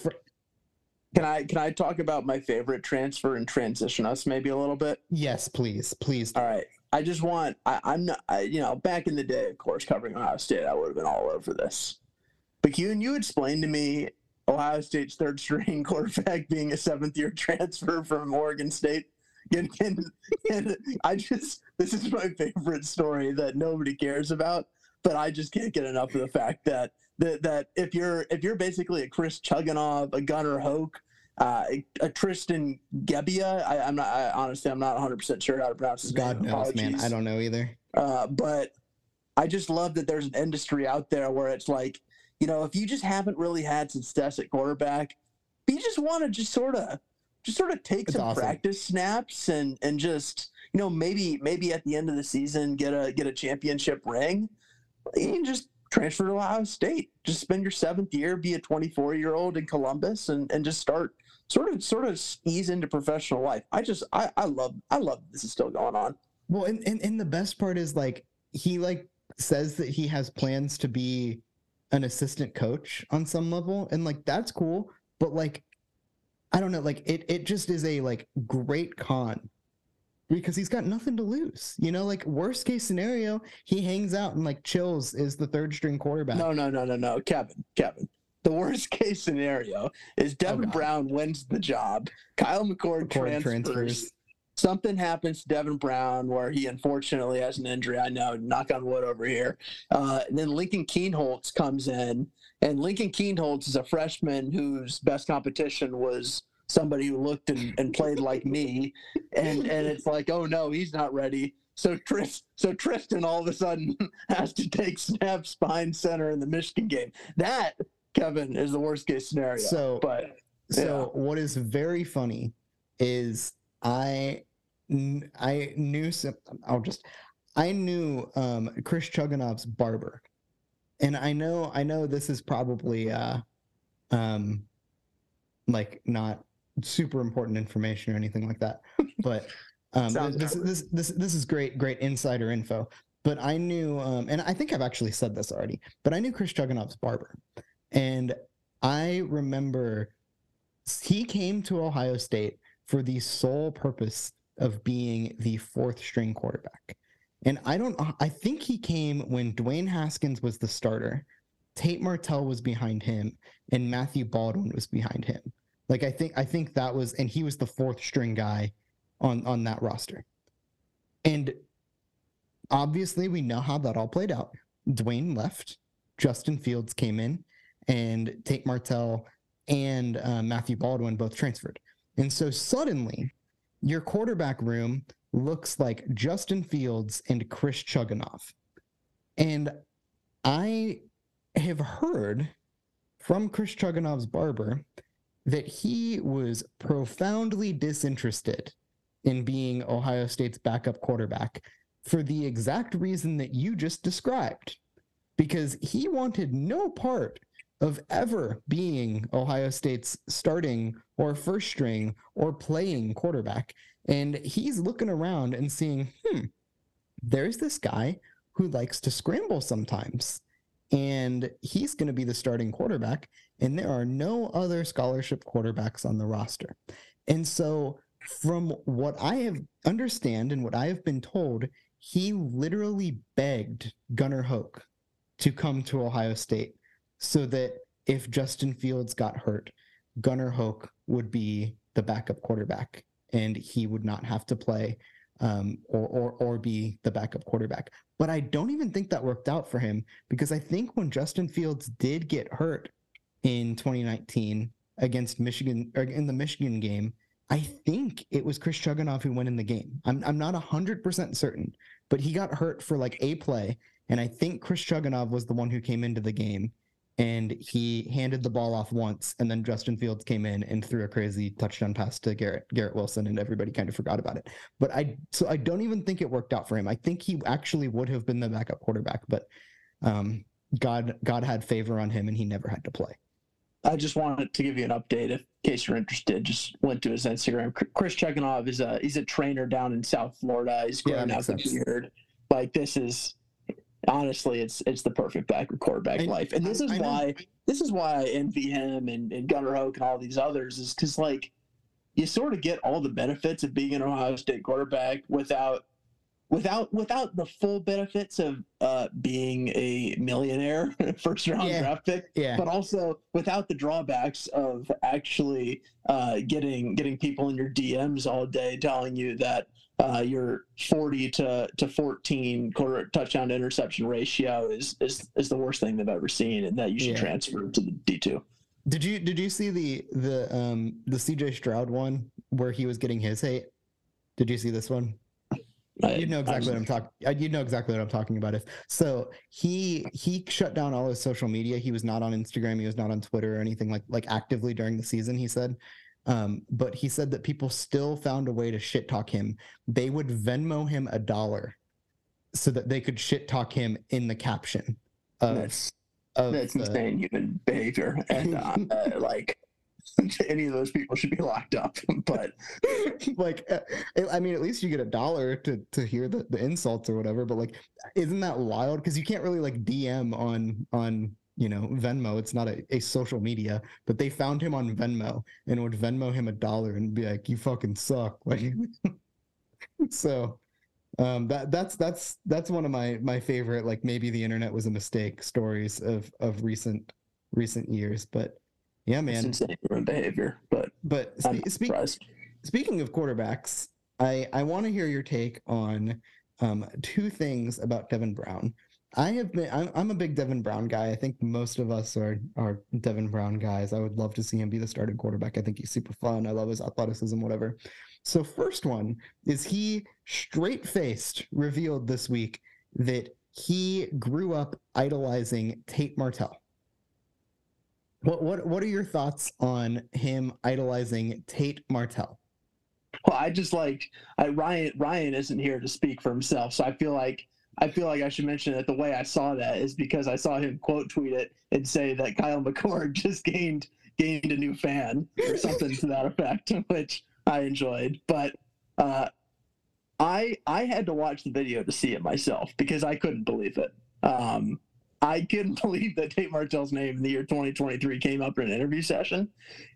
can I can I talk about my favorite transfer and transition us maybe a little bit? Yes, please, please. All right. I just want I, I'm not I, you know back in the day, of course, covering Ohio State, I would have been all over this. But you and you explained to me Ohio State's third string quarterback being a seventh year transfer from Oregon State. And, and, and I just this is my favorite story that nobody cares about, but I just can't get enough of the fact that that that if you're if you're basically a Chris Chugunov, a Gunnar Hoke, uh, a, Tristan Gebbia, I, am not I, honestly I'm not 100 percent sure how to pronounce his God name. knows, man. I don't know either. Uh, but I just love that there's an industry out there where it's like, you know, if you just haven't really had success at quarterback, you just want to just sort of just sort of take It's some awesome. practice snaps and and just you know maybe maybe at the end of the season get a get a championship ring. You can just transfer to Ohio State. Just spend your seventh year, be a 24 year old in Columbus, and and just start sort of sort of ease into professional life. I just I I love I love this is still going on. Well, and, and and the best part is like he like says that he has plans to be an assistant coach on some level, and like that's cool. But like, I don't know, like it it just is a like great con because he's got nothing to lose. You know, like worst case scenario, he hangs out and like chills is the third string quarterback. No, no, no, no, no, Kevin, Kevin. The worst case scenario is Devin God. Brown wins the job. Kyle McCord, McCord transfers. transfers. Something happens to Devin Brown where he unfortunately has an injury. I know, knock on wood over here. Uh, and then Lincoln Kienholz comes in, and Lincoln Kienholz is a freshman whose best competition was somebody who looked and, and played like me. And and it's like, oh no, he's not ready. So Tris, so Tristan all of a sudden has to take snaps behind center in the Michigan game. That Kevin is the worst case scenario. So- but So what is very funny is I I knew some I'll just I knew um Chris Chugunov's barber. And I know I know this is probably uh um like not super important information or anything like that. But um this, this this this is great great insider info. But I knew um and I think I've actually said this already, but I knew Chris Chugunov's barber. And I remember he came to Ohio State for the sole purpose of being the fourth string quarterback. And I don't, I think he came when Dwayne Haskins was the starter, Tate Martell was behind him, and Matthew Baldwin was behind him. Like I think, I think that was, and he was the fourth string guy on on that roster. And obviously, we know how that all played out. Dwayne left, Justin Fields came in, and Tate Martell and uh, Matthew Baldwin both transferred. And so suddenly, your quarterback room looks like Justin Fields and Chris Chugunov. And I have heard from Chris Chugunov's barber that he was profoundly disinterested in being Ohio State's backup quarterback for the exact reason that you just described. Because he wanted no part of ever being Ohio State's starting or first string or playing quarterback. And he's looking around and seeing, hmm, there's this guy who likes to scramble sometimes. And he's going to be the starting quarterback. And there are no other scholarship quarterbacks on the roster. And so, from what I have understand and what I have been told, he literally begged Gunnar Hoke to come to Ohio State so that if Justin Fields got hurt, Gunnar Hoke would be the backup quarterback and he would not have to play um, or, or or be the backup quarterback. But I don't even think that worked out for him because I think when Justin Fields did get hurt in 2019 against Michigan or in the Michigan game, I think it was Chris Chugunov who went in the game. I'm I'm not hundred percent certain, but he got hurt for like a play, and I think Chris Chugunov was the one who came into the game, and he handed the ball off once, and then Justin Fields came in and threw a crazy touchdown pass to Garrett Garrett Wilson, and everybody kind of forgot about it. But I so I don't even think it worked out for him. I think he actually would have been the backup quarterback, but um, God God had favor on him, and he never had to play. I just wanted to give you an update if, in case you're interested. Just went to his Instagram. Chris Chugunov is a he's a trainer down in South Florida. He's Yeah, growing out makes the beard. Like this is honestly, it's it's the perfect back quarterback I- life, and this I- is I why this is why I envy him and, and Gunnar Hoke and all these others is because like you sort of get all the benefits of being an Ohio State quarterback without without without the full benefits of uh, being a millionaire first round Yeah. draft pick Yeah, but also without the drawbacks of actually uh, getting getting people in your DMs all day telling you that uh, your 40 to, to 14 quarter touchdown to interception ratio is, is is the worst thing they've ever seen and that you should Yeah. transfer to the D2. Did you did you see the the um the CJ Stroud one where he was getting his hate? Did you see this one? You know exactly what I'm talking. You know exactly what I'm talking about. If so, he he shut down all his social media. He was not on Instagram. He was not on Twitter or anything like like actively during the season. He said, um, but he said that people still found a way to shit talk him. They would Venmo him a dollar so that they could shit talk him in the caption. Of, That's of that's the- insane human behavior, and uh, uh, like any of those people should be locked up. But like uh, I mean, at least you get a dollar to to hear the, the insults or whatever. But like, isn't that wild? Because you can't really like DM on on you know Venmo. It's not a, a social media. But they found him on Venmo and would Venmo him a dollar and be like, "You fucking suck." Like, so um that that's that's that's one of my my favorite like maybe the internet was a mistake stories of of recent recent years but yeah it's man insane human behavior. But but spe- speak. Speaking of quarterbacks, I I want to hear your take on um, two things about Devin Brown. I have been I'm, I'm a big Devin Brown guy. I think most of us are are Devin Brown guys. I would love to see him be the starting quarterback. I think he's super fun. I love his athleticism, whatever. So first one is he straight faced revealed this week that he grew up idolizing Tate Martell. What what what are your thoughts on him idolizing Tate Martell? Well, I just like I, Ryan. Ryan isn't here to speak for himself, so I feel like I feel like I should mention that the way I saw that is because I saw him quote tweet it and say that Kyle McCord just gained gained a new fan or something to that effect, which I enjoyed. But uh, I I had to watch the video to see it myself because I couldn't believe it. Um, I couldn't believe that Tate Martell's name in the year 2023 came up in an interview session,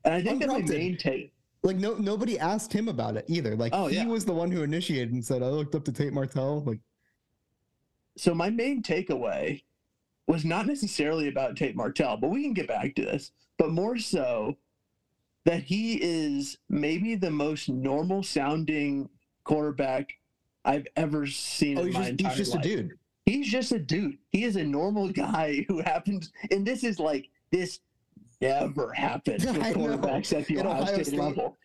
and I think that my main take Like no nobody asked him about it either. Like Oh, he yeah. was the one who initiated and said, "I looked up to Tate Martell." Like so my main takeaway was not necessarily about Tate Martell, but we can get back to this, but more so that he is maybe the most normal sounding quarterback I've ever seen oh, in he's my just he's just a dude. He's just a dude. He is a normal guy who happens, and this is like this never happens with I quarterbacks at the Ohio, State, State. level.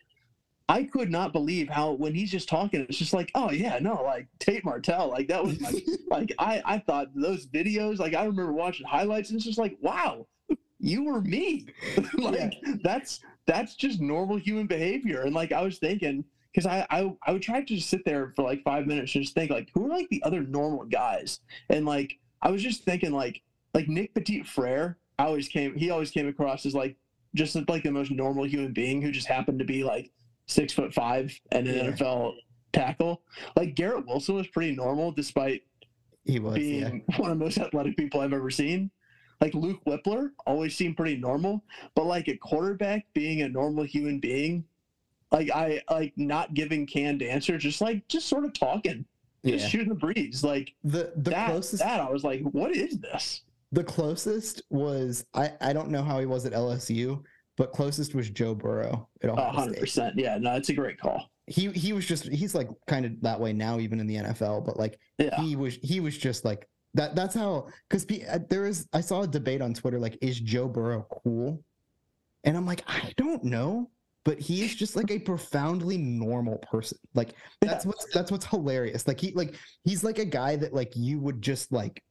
I could not believe how when he's just talking, it's just like, oh yeah, no, like Tate Martell, like that was my like I I thought those videos, like I remember watching highlights, and it's just like, wow, you were me. like that's that's just normal human behavior. And like I was thinking, because I, I I would try to just sit there for like five minutes and just think like, who are like the other normal guys? And like I was just thinking like like Nick Petit Frere, I always came he always came across as like just like the most normal human being who just happened to be like six foot five and an Yeah. NFL tackle. Like Garrett Wilson was pretty normal despite He was, being yeah. one of the most athletic people I've ever seen. Like Luke Wypler always seemed pretty normal, but like a quarterback being a normal human being, like I like not giving canned answers, just like just sort of talking, just shooting the breeze. Like The the that, closest that I was like, what is this? the closest was I I don't know how he was at LSU, but closest was Joe Burrow at A Ohio hundred State. percent. Yeah, no, it's a great call. He he was just he's like kind of that way now even in the NFL, but like Yeah. he was he was just like that that's how because uh, there is i saw a debate on twitter like is joe burrow cool and i'm like i don't know but he is just like a profoundly normal person like that's what's that's what's hilarious like he like he's like a guy that like you would just like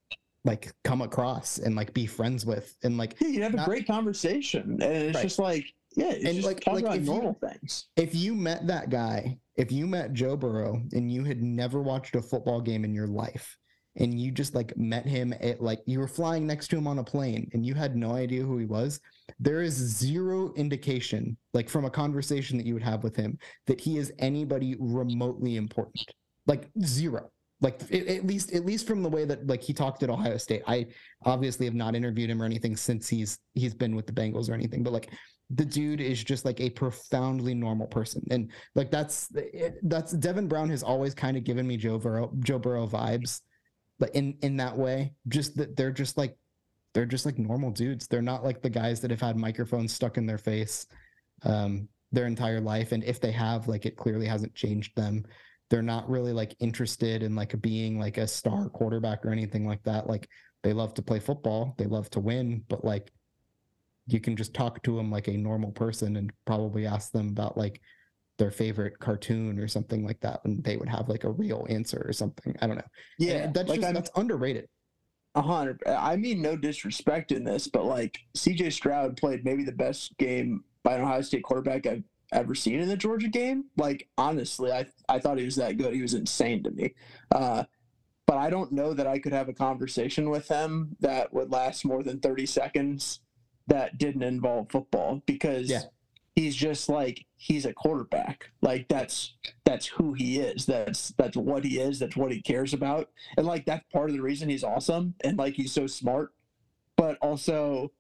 like come across and like be friends with and like Yeah, you have a great conversation, and it's Right. just like, yeah, it's And, just like- like, about if you- normal things. if you met that guy, if you met Joe Burrow and you had never watched a football game in your life, and you just like met him at like you were flying next to him on a plane and you had no idea who he was, there is zero indication, like from a conversation that you would have with him, that he is anybody remotely important. Like zero. Like a- at least at least from the way that like he talked at Ohio State. I obviously have not interviewed him or anything since he's he's been with the Bengals or anything, but like the dude is just like a profoundly normal person and like that's it, that's Devin Brown has always kind of given me Joe Burrow Joe Burrow vibes but in in that way just that they're just like they're just like normal dudes. They're not like the guys that have had microphones stuck in their face um their entire life. And if they have like it clearly hasn't changed them. They're not really like interested in like being like a star quarterback or anything like that. Like they love to play football. They love to win. But like you can just talk to them like a normal person and probably ask them about like their favorite cartoon or something like that, and they would have like a real answer or something. I don't know. Yeah, And that's like just that's underrated. a hundred. I mean, no disrespect in this, but like C.J. Stroud played maybe the best game by an Ohio State quarterback I've ever seen in the Georgia game. Like honestly, I I thought he was that good. He was insane to me. Uh, but I don't know that I could have a conversation with him that would last more than thirty seconds that didn't involve football because Yeah. He's just like he's a quarterback. Like that's that's who he is. That's that's what he is. That's what he cares about. And like that's part of the reason he's awesome and like he's so smart. But also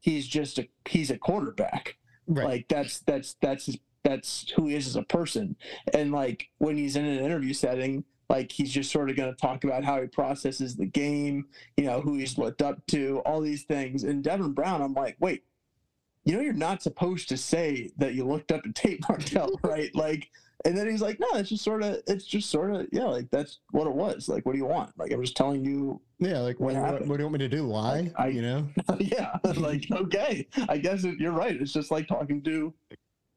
he's just a he's a quarterback. Right. Like that's that's that's his, that's who he is as a person. And like when he's in an interview setting, like he's just sort of going to talk about how he processes the game, you know, who he's looked up to, all these things. And Devin Brown, I'm like, wait, you know, you're not supposed to say that you looked up to Tate Martell, right? Like, and then he's like, no, it's just sort of, it's just sort of, yeah, like that's what it was. Like, what do you want? Like, I'm just telling you, yeah. Like what what, what, what do you want me to do? Lie? I- you know? yeah, like, okay, I guess it, you're right. It's just like talking to,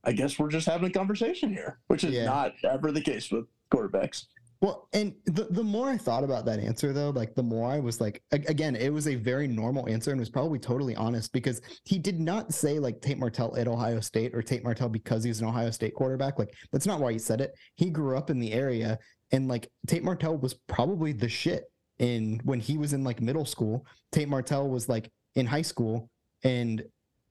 I guess we're just having a conversation here, which is Yeah. not ever the case with quarterbacks. Well, and the, the more I thought about that answer, though, like the more I was like, again, it was a very normal answer and was probably totally honest because he did not say like Tate Martell at Ohio State or Tate Martell because he's an Ohio State quarterback. Like, that's not why he said it. He grew up in the area and like Tate Martell was probably the shit in when he was in like middle school. Tate Martell was like in high school and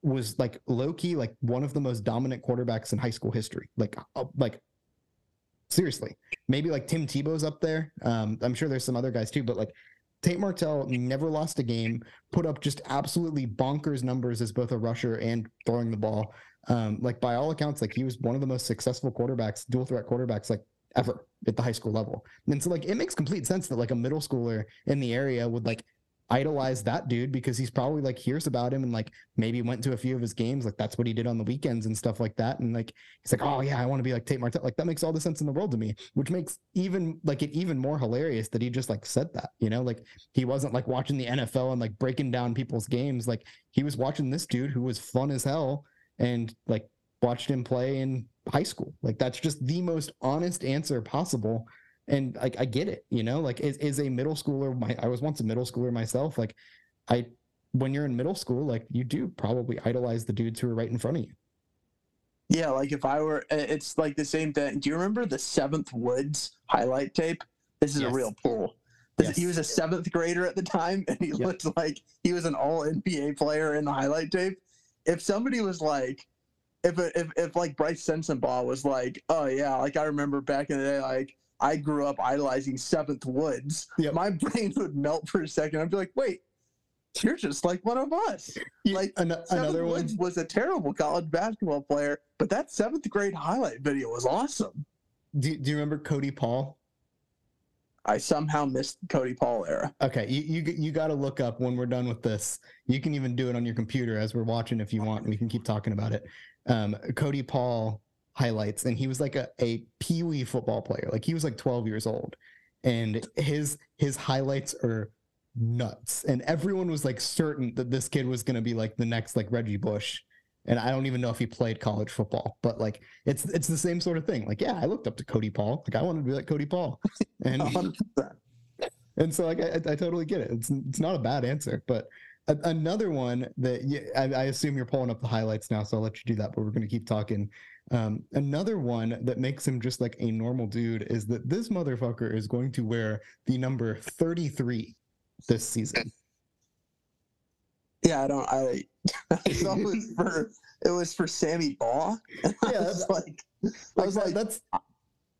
was like low key, like one of the most dominant quarterbacks in high school history. Like, uh, like seriously maybe like Tim Tebow's up there. Um, I'm sure there's some other guys too, but like Tate Martell never lost a game, put up just absolutely bonkers numbers as both a rusher and throwing the ball. Um, like by all accounts, like he was one of the most successful quarterbacks, dual threat quarterbacks, like ever at the high school level. And so like it makes complete sense that like a middle schooler in the area would like idolize that dude because he's probably like hears about him and like maybe went to a few of his games. Like that's what he did on the weekends and stuff like that. And like he's like, oh yeah, I want to be like Tate Martell. Like that makes all the sense in the world to me, which makes even like it even more hilarious that he just like said that, you know, like he wasn't like watching the NFL and like breaking down people's games. Like he was watching this dude who was fun as hell and like watched him play in high school. Like that's just the most honest answer possible. And like I get it, you know, like is as a middle schooler, my I was once a middle schooler myself. Like I when you're in middle school, like you do probably idolize the dudes who are right in front of you. Yeah, like if I were, it's like the same thing. Do you remember the Seventh Woods highlight tape? This is Yes. a real pull. This- He was a seventh grader at the time, and he Yep. looked like he was an All NBA player in the highlight tape. If somebody was like, if if if like Brice Sensabaugh was like, oh yeah, like I remember back in the day, like I grew up idolizing Seventh Woods. Yep. My brain would melt for a second. I'd be like, wait, you're just like one of us. Yeah, Like, an- Seventh another one. Woods was a terrible college basketball player, but that seventh grade highlight video was awesome. Do, do you remember Cody Paul? I somehow missed Cody Paul era. Okay, you you you got to look up when we're done with this. You can even do it on your computer as we're watching if you want. We can keep talking about it. Um, Cody Paul highlights, and he was like a a pee wee football player. Like he was like 12 years old, and his his highlights are nuts. And everyone was like certain that this kid was gonna be like the next like Reggie Bush. And I don't even know if he played college football, but like it's it's the same sort of thing. Like, yeah, I looked up to Cody Paul. Like I wanted to be like Cody Paul. And 100%. and so like I, I totally get it. It's it's not a bad answer, but another one that I, I assume you're pulling up the highlights now, so I'll let you do that. But we're going to keep talking. Um, another one that makes him just like a normal dude is that this motherfucker is going to wear the number 33 this season. Yeah, I don't. I, I thought it was for it was for Sammy Baugh. Yeah, that's like, I was that- like, that's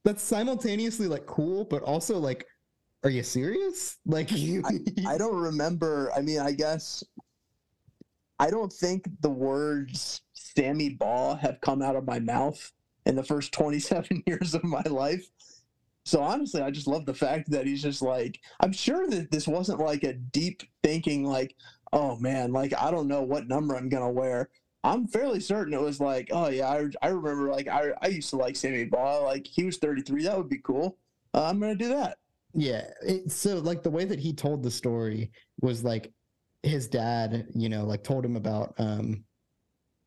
that's simultaneously like cool, but also like, are you serious? Like, you, I don't remember. I mean, I guess I don't think the words Sammy Baugh have come out of my mouth in the first 27 years of my life. So honestly, I just love the fact that he's just like, I'm sure that this wasn't like a deep thinking, like, oh man, like, I don't know what number I'm to wear. I'm fairly certain it was like, oh yeah, I, I remember like, I, I used to like Sammy Baugh. Like, he was 33. That would be cool. Uh, I'm to do that. Yeah. It, so like the way that he told the story was like his dad, you know, like told him about um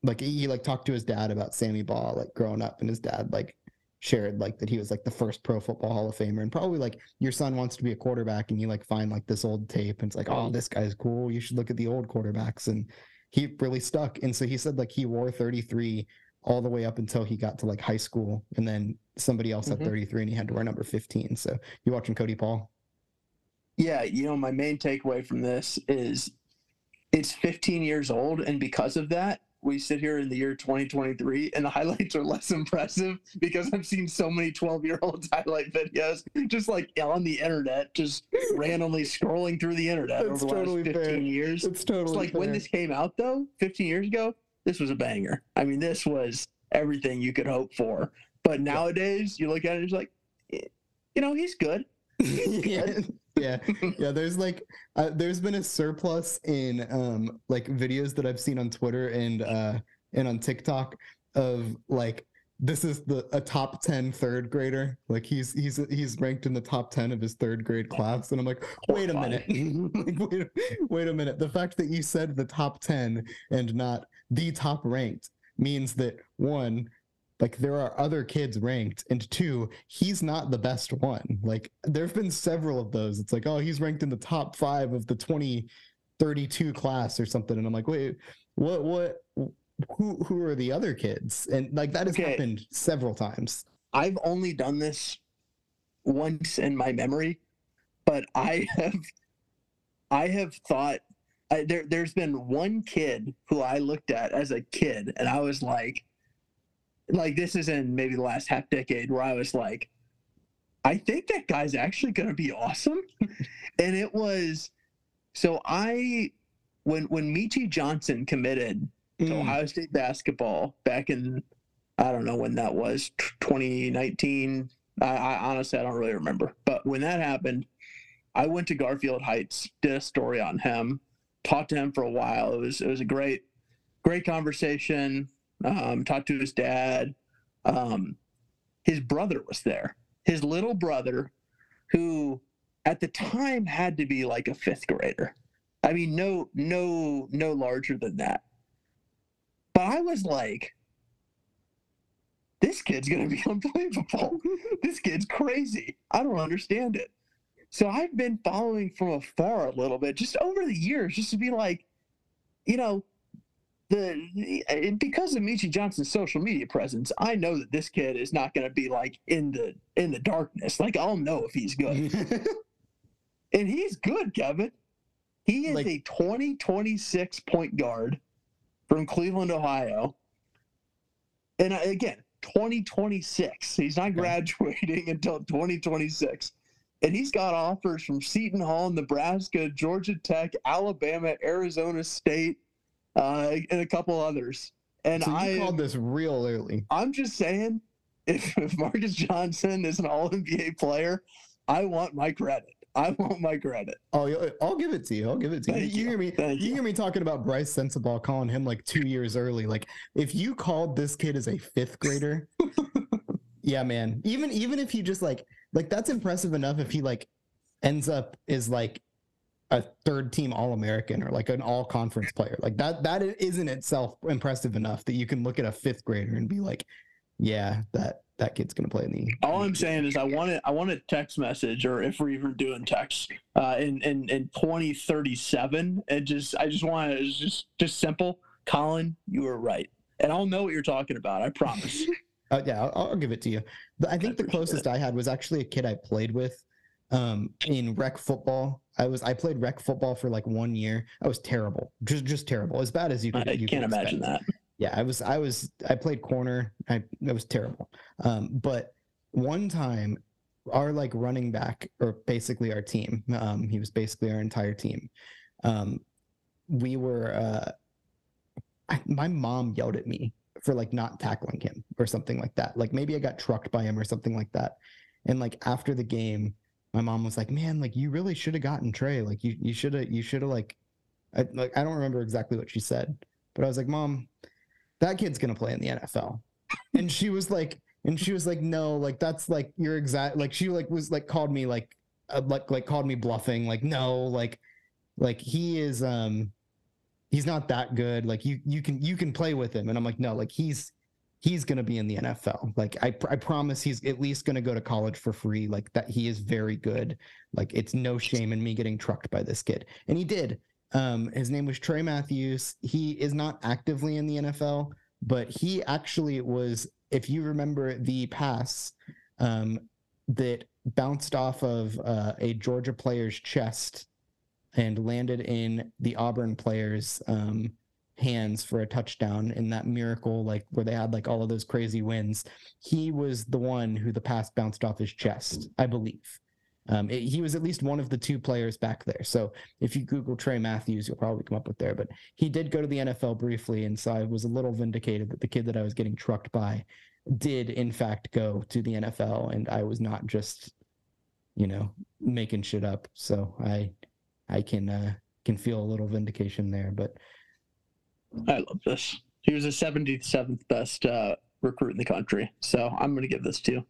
like he, like talked to his dad about Sammy Baugh like growing up, and his dad like shared like that he was like the first pro football hall of famer and probably like your son wants to be a quarterback and you like find like this old tape and it's like oh this guy's cool you should look at the old quarterbacks and he really stuck and so he said like he wore 33 all the way up until he got to like high school and then somebody else Mhm. had 33 and he had to wear number 15 so you watching cody paul Yeah, you know, my main takeaway from this is it's 15 years old, and because of that, we sit here in the year 2023, and the highlights are less impressive because I've seen so many 12 year olds highlight videos just like on the internet, just randomly scrolling through the internet That's over the totally last 15 fair. years. it's totally It's like when this came out though, 15 years ago, this was a banger. I mean, this was everything you could hope for. But nowadays, you look at it, it's like, eh, you know, he's good. yeah yeah yeah there's like uh, there's been a surplus in um like videos that i've seen on twitter and uh and on tiktok of like this is the a top 10 third grader. Like he's he's he's ranked in the top 10 of his third grade class. And i'm like wait a minute. Like, wait, wait a minute. The fact that you said the top 10 and not the top ranked means that one like there are other kids ranked. And two he's not the best one. Like there have been several of those. It's like oh he's ranked in the top five of the 2032 class or something. And i'm like wait what what who who are the other kids and like that has Okay. happened several times I've only done this once in my memory, but I have I have thought I, there there's been one kid who I looked at as a kid and I was like like this is in maybe the last half decade where I was like I think that guy's actually going to be awesome. and it was so I when when Meechie Johnson committed to Mm, Ohio State basketball back in I don't know when that was 2019. I, I honestly I don't really remember. But when that happened, I went to Garfield Heights, did a story on him, talked to him for a while. It was it was a great great conversation. Um, talked to his dad. Um, his brother was there. His little brother, who at the time had to be like a fifth grader. I mean, no, no, no larger than that. But I was like, this kid's gonna be unbelievable. this kid's crazy. I don't understand it. So I've been following from afar a little bit, just over the years, just to be like, you know, the and because of Meechie Johnson's social media presence, I know that this kid is not going to be like in the in the darkness. Like I'll know if he's good, and he's good, Kevin. He is Like- a 2026 point guard from Cleveland, Ohio. And again, 2026. He's not graduating until 2026. And he's got offers from Seton Hall, Nebraska, Georgia Tech, Alabama, Arizona State, uh, and a couple others. And so I, called this real early I'm just saying, if, if Marcus Johnson is an All NBA player, I want my credit. I want my credit. oh i'll give it to you i'll give it to you you, you. hear me Thank you you. hear me talking about brice sensabaugh calling him like two years early like if you called this kid as a fifth grader yeah man even even if he just like like that's impressive enough if he like ends up is like a third team all-american or like an all-conference player like that that is in itself impressive enough that you can look at a fifth grader and be like yeah that that kid's gonna play in the All I'm saying is I want it. I want a text message, or if we're even doing text, uh, in in in 2037, and just I just want it. It's just just simple. Colin, you were right, and I'll know what you're talking about. I promise. Uh, yeah, I'll, I'll give it to you. The- I think the appreciate closest I had was actually a kid I played with um, in rec football. I was I played rec football for like one year. I was terrible, just just terrible, as bad as you could. I you can't imagine expect. that. Yeah, I was I was I played corner. I it was terrible. Um, but one time, our like running back, or basically our team, um, he was basically our entire team. Um, we were. Uh, I, my mom yelled at me for like not tackling him or something like that. Like maybe I got trucked by him or something like that. And like after the game, my mom was like, "Man, like you really should have gotten Trey. Like you you should have you should have like, I like I don't remember exactly what she said, but I was like, Mom, that kid's gonna play in the NFL. And she was like, and she was like, no, like that's like you're exact. Like she like was like called me like uh, like like called me bluffing. Like no, like like he is um he's not that good. Like you you can you can play with him. And I'm like, no, like he's he's going to be in the NFL. Like I I promise he's at least going to go to college for free. Like that he is very good. Like it's no shame in me getting trucked by this kid. And he did. Um his name was Trey Matthews. He is not actively in the NFL, but he actually was if you remember the pass um that bounced off of uh, a Georgia player's chest and landed in the Auburn player's um, hands for a touchdown in that miracle, like where they had like all of those crazy wins. He was the one who the pass bounced off his chest, I believe. Um, it, he was at least one of the two players back there. So if you Google Trey Matthews, you'll probably come up with there. But he did go to the NFL briefly, and so I was a little vindicated that the kid that I was getting trucked by did in fact go to the NFL, and I was not just, you know, making shit up. So I I can uh, can feel a little vindication there. But I love this. He was the 77th best uh, recruit in the country, so I'm going to give this to you.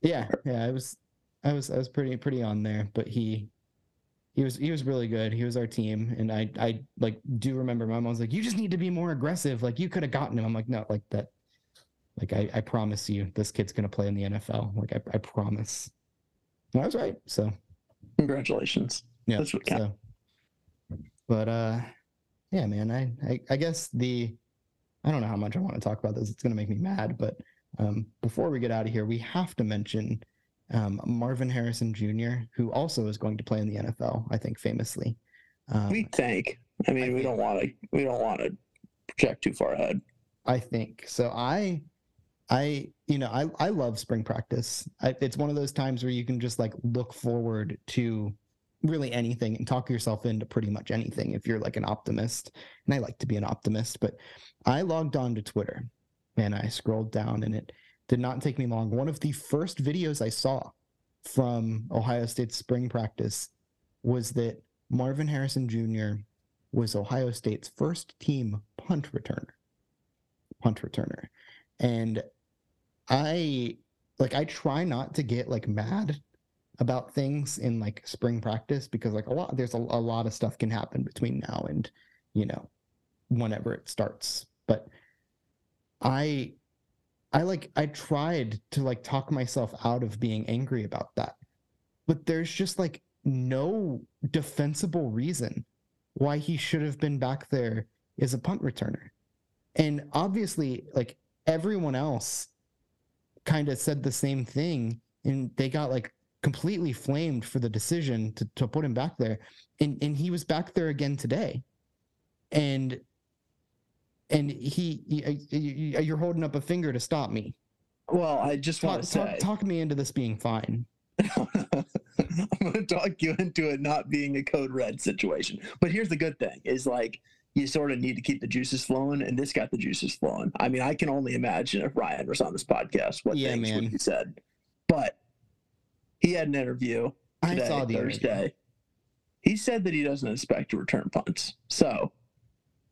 Yeah, yeah, I was, I was, I was pretty pretty on there, but he. He was he was really good. He was our team, and I I like do remember my mom was like, "You just need to be more aggressive. Like you could have gotten him." I'm like, "No, like that. Like I, I promise you, this kid's gonna play in the NFL. Like I, I promise." And I was right. So, congratulations. Yeah. That's what counts. So, but uh, yeah, man. I, I I guess the I don't know how much I want to talk about this. It's gonna make me mad, but um, before we get out of here, we have to mention um, Marvin Harrison Jr., who also is going to play in the NFL. I think famously. Um, we think. I mean, I we don't want to. We don't want to project too far ahead. I think so. I, I, you know, I I love spring practice. I, it's one of those times where you can just like look forward to really anything and talk yourself into pretty much anything if you're like an optimist. And I like to be an optimist, but I logged on to Twitter and I scrolled down and it did not take me long. One of the first videos I saw from Ohio State's spring practice was that Marvin Harrison Jr. was Ohio State's first team punt returner. Punt returner. And I like I try not to get like mad about things in like spring practice because like a lot there's a, a lot of stuff can happen between now and you know whenever it starts but i i like i tried to like talk myself out of being angry about that but there's just like no defensible reason why he should have been back there as a punt returner and obviously like everyone else kind of said the same thing and they got like completely flamed for the decision to, to put him back there. And and he was back there again today. And and he, he uh, you're holding up a finger to stop me. Well, I just want to say talk, talk me into this being fine. I'm going to talk you into it not being a code red situation. But here's the good thing is like you sort of need to keep the juices flowing, and this got the juices flowing. I mean, I can only imagine if Ryan was on this podcast what yeah, things man. would be said. But he had an interview today, I saw the Thursday. Interview. He said that he doesn't expect to return punts. So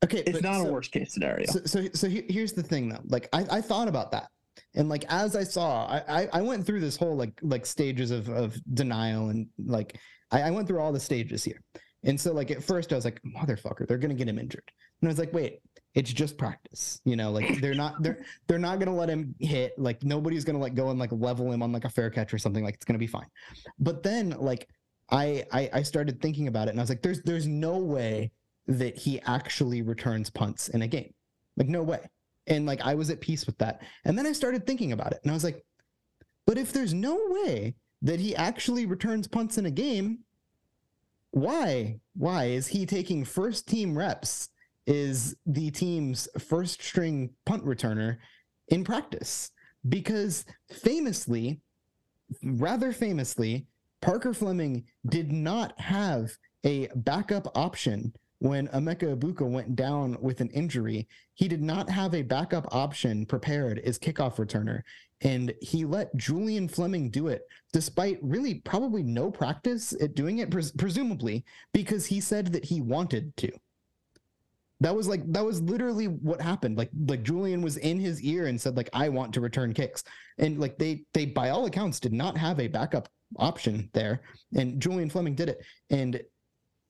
okay, it's not so, a worst case scenario. So, so, so here's the thing though. Like I, I thought about that. And like as I saw, I, I went through this whole like like stages of of denial and like I, I went through all the stages here. And so like at first I was like, motherfucker, they're gonna get him injured. And I was like, wait, it's just practice you know like they're not they're they're not gonna let him hit like nobody's gonna like go and like level him on like a fair catch or something like it's gonna be fine but then like I, I i started thinking about it and i was like there's there's no way that he actually returns punts in a game. Like no way. And like i was at peace with that. And then i started thinking about it and i was like but if there's no way that he actually returns punts in a game why why is he taking first team reps is the team's first string punt returner in practice? Because famously, rather famously, Parker Fleming did not have a backup option when Emeka Egbuka went down with an injury. He did not have a backup option prepared as kickoff returner. And he let Julian Fleming do it, despite really probably no practice at doing it, pres- presumably, because he said that he wanted to. That was like that was literally what happened. Like like Julian was in his ear and said like I want to return kicks. And like they they by all accounts did not have a backup option there. And Julian Fleming did it. And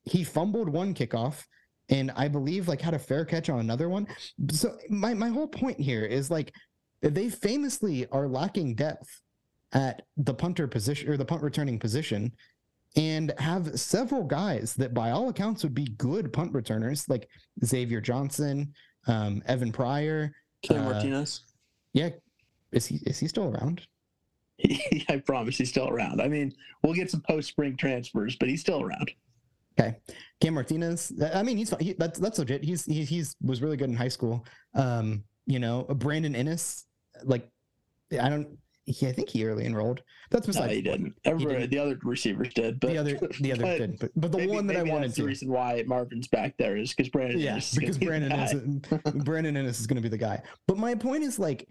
he fumbled one kickoff and I believe like had a fair catch on another one. So my my whole point here is like they famously are lacking depth at the punter position or the punt returning position and have several guys that by all accounts would be good punt returners like Xavier Johnson, um, Evan Pryor, Cam Uh, Martinez. yeah, is he is he still around? I promise he's still around. I mean, we'll get some post spring transfers, but he's still around. Okay, Cam Martinez. I mean, he's he, that's that's legit. He's he, he's was really good in high school. Um, you know, Brandon Inniss. Like, I don't. He, I think he early enrolled. That's No, besides he didn't. Everybody, didn't. the other receivers did, but the other the other but did, but, but the maybe- one that I wanted that's the to. reason why Marvin's back there is because Brandon. Yeah, Inniss is because be Brandon. Inniss, Brandon Inniss is going to be the guy. But my point is like,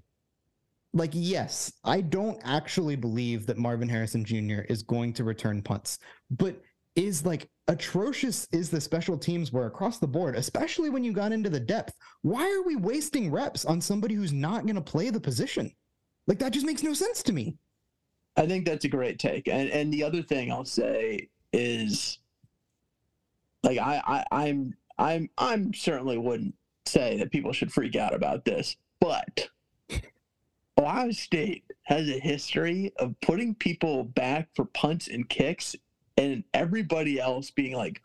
like yes, I don't actually believe that Marvin Harrison Jr. is going to return punts, but is like atrocious is the special teams were across the board, especially when you got into the depth. Why are we wasting reps on somebody who's not going to play the position? Like that just makes no sense to me. I think that's a great take. And and the other thing I'll say is like I, I I'm I'm I'm certainly wouldn't say that people should freak out about this, but Ohio State has a history of putting people back for punts and kicks and everybody else being like,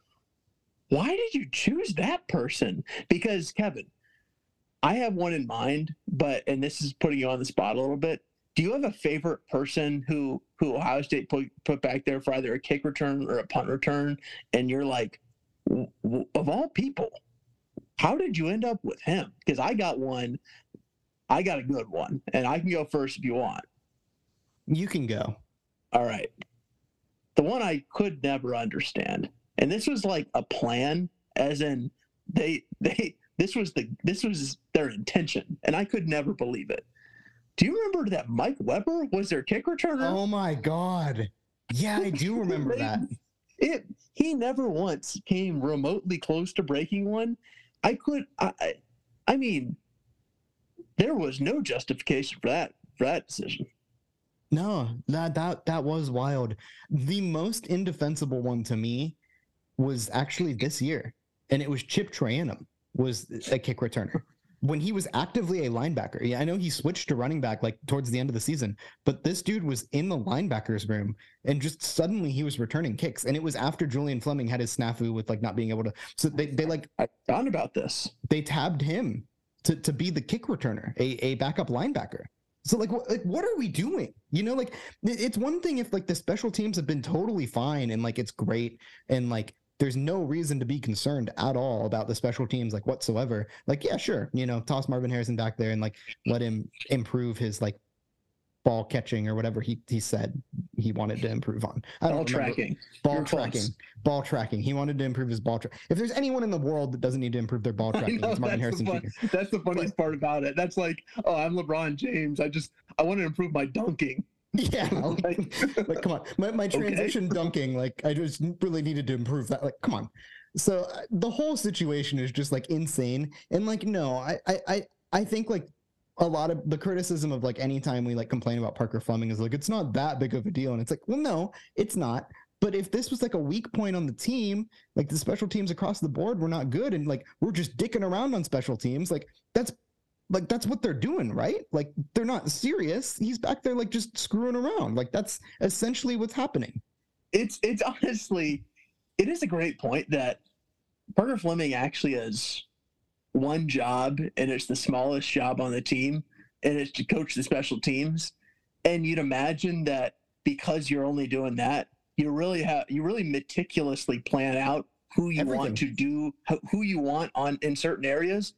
why did you choose that person? Because Kevin, I have one in mind, but and this is putting you on the spot a little bit. Do you have a favorite person who who Ohio State put put back there for either a kick return or a punt return, and you're like, of all people, how did you end up with him? Because I got one, I got a good one, and I can go first if you want. You can go. All right. The one I could never understand. And this was like a plan, as in they they this was the this was their intention. And I could never believe it. Do you remember that Mike Weber was their kick returner? Oh my god. Yeah, I do remember They- that. It he never once came remotely close to breaking one. I could I I, I mean there was no justification for that for that decision. No, that that that was wild. The most indefensible one to me was actually this year, and it was Chip Trayanum was a kick returner when he was actively a linebacker. Yeah, I know he switched to running back like towards the end of the season, but this dude was in the linebackers room and just suddenly he was returning kicks, and it was after Julian Fleming had his snafu with like not being able to. So they they like I found about this. they tabbed him to, to be the kick returner, a, a backup linebacker. So like what, like what are we doing? You know, like it's one thing if like the special teams have been totally fine and like it's great and like there's no reason to be concerned at all about the special teams like whatsoever. Like yeah, sure, you know, toss Marvin Harrison back there and like let him improve his like ball catching or whatever he he said he wanted to improve on. I Ball tracking. ball tracking, ball tracking. He wanted to improve his ball track. If there's anyone in the world that doesn't need to improve their ball tracking, know, it's Marvin the Harrison fun, Jr. that's the funniest part about it. That's like, oh, I'm LeBron James. I just I want to improve my dunking. Yeah, like, Like- come on, my, my Okay. transition dunking, like I just really needed to improve that. Like, come on. So uh, the whole situation is just like insane, and like no, I I, I think like a lot of the criticism of like anytime we like complain about Parker Fleming is like it's not that big of a deal, and it's like well no, it's not. But if this was like a weak point on the team, like the special teams across the board were not good, and like we're just dicking around on special teams, like that's like that's what they're doing, right? Like they're not serious. He's back there like just screwing around. Like that's essentially what's happening. It's it's honestly, it is a great point that Parker Fleming actually has one job, and it's the smallest job on the team, and it's to coach the special teams. And you'd imagine that because you're only doing that, you really have you really meticulously plan out who you Everything. want to do, who- you want on in certain areas,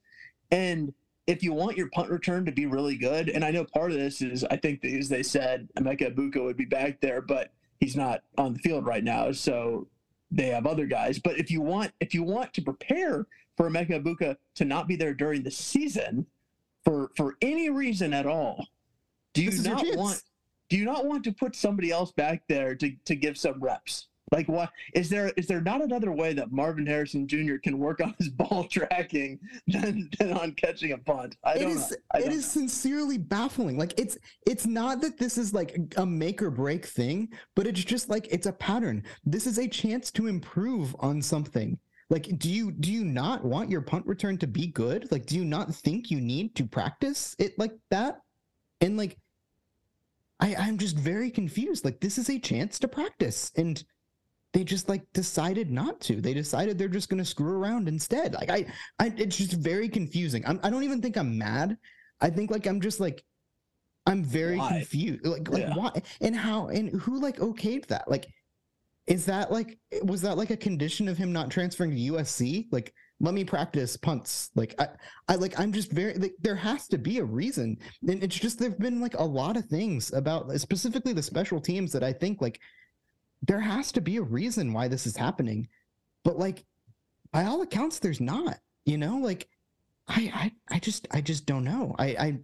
and if you want your punt return to be really good, and I know part of this is I think as they said, Emeka Egbuka would be back there, but he's not on the field right now, so they have other guys. But if you want if you want to prepare for Emeka Egbuka to not be there during the season for for any reason at all, do you This is your not want do you not want to put somebody else back there to, to give some reps? Like what is there is there not another way that Marvin Harrison Jr. can work on his ball tracking than, than on catching a punt? I It don't is know. I it is sincerely baffling. Like it's it's not that this is like a make or break thing, but it's just like it's a pattern. This is a chance to improve on something. Like, do you do you not want your punt return to be good? Like, do you not think you need to practice it like that? And like, I I'm just very confused. Like, this is a chance to practice, and they just like decided not to. They decided they're just going to screw around instead. Like, I I it's just very confusing. I'm, I don't even think I'm mad. I think like I'm just like I'm very Why? confused. Like like Yeah. why and how and who like okayed that? Like is that like was that like a condition of him not transferring to USC? Like let me practice punts. Like I I like I'm just very like there has to be a reason. And it's just there've been like a lot of things about specifically the special teams that I think like there has to be a reason why this is happening. But like by all accounts there's not, you know? Like I I I just I just don't know. I I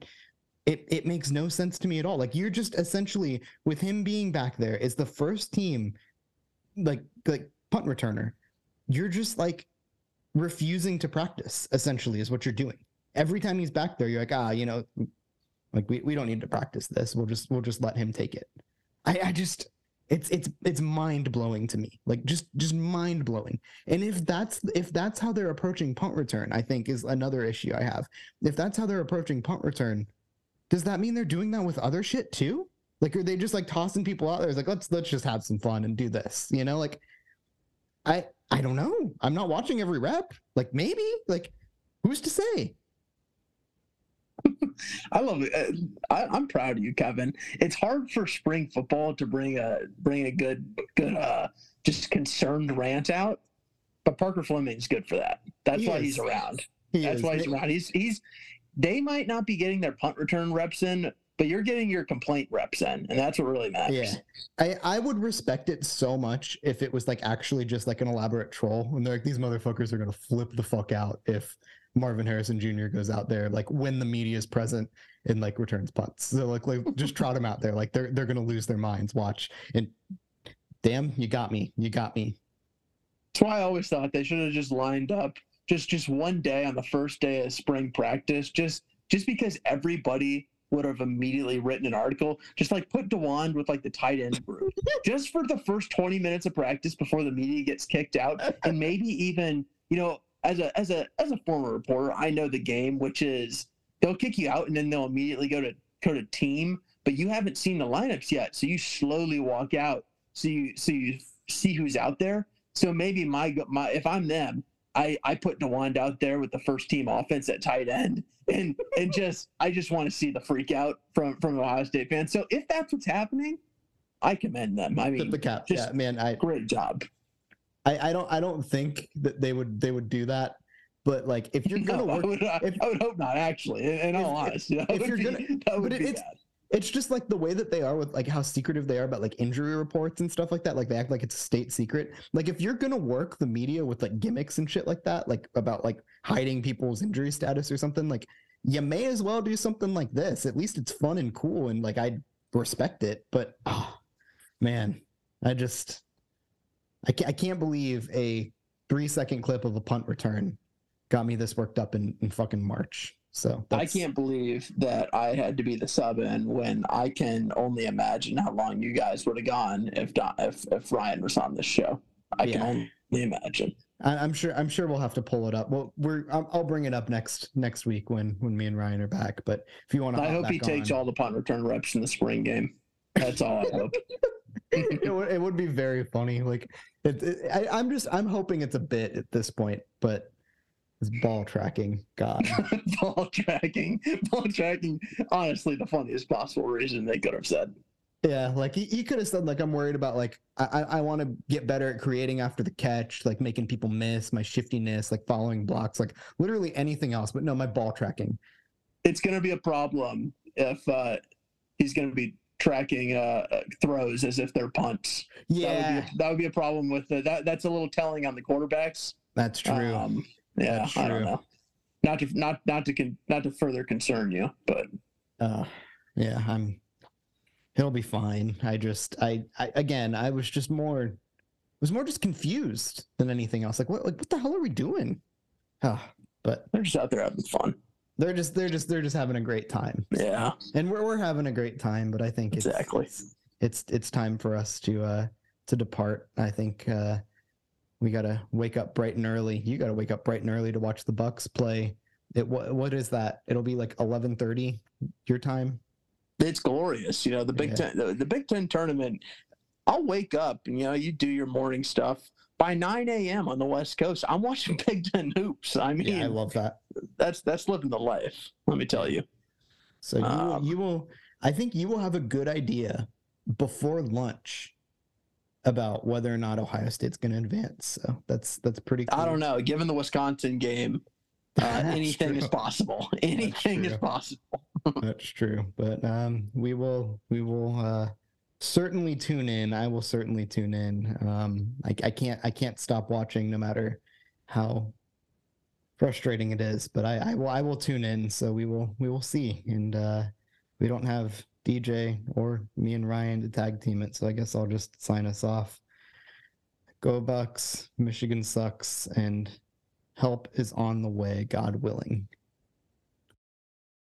it it makes no sense to me at all. Like you're just essentially with him being back there is the first team like like punt returner. You're just like refusing to practice essentially is what you're doing. Every time he's back there you're like, "Ah, you know, like we, we don't need to practice this. We'll just we'll just let him take it." I I just it's it's it's mind blowing to me. Like just just mind blowing. And if that's if that's how they're approaching punt return, I think is another issue I have. If that's how they're approaching punt return, does that mean they're doing that with other shit too? Like are they just like tossing people out there? It's like let's let's just have some fun and do this, you know? Like I I don't know. I'm not watching every rep. Like maybe like who's to say? I love it. Uh, I, I'm proud of you, Kevin. It's hard for spring football to bring a bring a good good uh just concerned rant out, but Parker Fleming's good for that. That's He why is. he's around. He That's is. why he's around. He's he's they might not be getting their punt return reps in, but you're getting your complaint reps in, and that's what really matters. Yeah. I, I would respect it so much if it was like actually just like an elaborate troll when they're like these motherfuckers are gonna flip the fuck out if Marvin Harrison Jr. goes out there like when the media is present and like returns punts. So like, like just trot him out there like they're they're gonna lose their minds. Watch and damn, you got me, you got me. That's why I always thought they should have just lined up just just one day on the first day of spring practice, just just because everybody would have immediately written an article, just like put Dawand with like the tight end group, just for the first 20 minutes of practice before the media gets kicked out, and maybe even you know as a as a as a former reporter, I know the game, which is they'll kick you out and then they'll immediately go to go to team, but you haven't seen the lineups yet, so you slowly walk out, so you so you see who's out there. So maybe my my if I'm them, I I put Dawand out there with the first team offense at tight end, and and just I just want to see the freak out from from Ohio State fans. So if that's what's happening, I commend them. I Tip mean, the cap. yeah, man. I, great job. I I don't I don't think that they would they would do that. But like if you're gonna No, I work would, I, if- I would hope not. Actually, in, all honesty, that if you're be, gonna- but be it's- bad. it's just like the way that they are with like how secretive they are about like injury reports and stuff like that like they act like it's a state secret like if you're gonna work the media with like gimmicks and shit like that like about like hiding people's injury status or something like you may as well do something like this at least it's fun and cool and like i respect it but oh man i just i can't, I can't believe a three second clip of a punt return got me this worked up in, in fucking march so I can't believe that I had to be the sub in when I can only imagine how long you guys would have gone if Don, if if Ryan was on this show. I Yeah. can only imagine. I, I'm sure. I'm sure we'll have to pull it up. Well, we're. I'll, I'll bring it up next next week when when me and Ryan are back. But if you want to, I hope he takes all the punt return reps in the spring game. That's all I hope. It, would, it would be very funny. Like, it, it, I, I'm just. I'm hoping it's a bit at this point. But it's ball tracking. God. ball tracking, ball tracking. Honestly, the funniest possible reason they could have said. Yeah, like he, he could have said like I'm worried about like I I, want to get better at creating after the catch, like making people miss, my shiftiness, like following blocks, like literally anything else. But no, my ball tracking. It's going to be a problem if uh, he's going to be tracking uh, uh, throws as if they're punts. That would be Yeah, a, that would be a problem with the, that. That's a little telling on the quarterbacks. that's true. Um, yeah, That's I don't know. Not to not not to con, not to further concern you, but uh yeah i'm he'll be fine i just I, I again i was just more was more just confused than anything else like what like what the hell are we doing Ah, but they're just out there having fun. They're just they're just they're just having a great time Yeah, and we're, we're having a great time but i think it's, Exactly. it's it's it's time for us to uh to depart i think uh we gotta wake up bright and early. You gotta wake up bright and early to watch the Bucks play. It what what is that? It'll be like eleven thirty your time. It's glorious, you know. The Big Yeah. Ten, the, the Big Ten tournament. I'll wake up, and, you know, you do your morning stuff by 9 a.m. on the West Coast. I'm watching Big Ten hoops. I mean, Yeah, I love that. that's that's living the life. Let me tell you. So you will, Um, you will I think you will have a good idea before lunch about whether or not Ohio State's going to advance. So that's that's pretty. Cool. I don't know. Given the Wisconsin game, uh, anything is possible. Anything is possible. That's true, but um, we will we will uh, certainly tune in. I will certainly tune in. Um, I, I can't I can't stop watching no matter how frustrating it is. But I, I will I will tune in. So we will we will see. And uh, we don't have DJ or me and Ryan to tag team it. So I guess I'll just sign us off. Go Bucks! Michigan sucks, and help is on the way. God willing.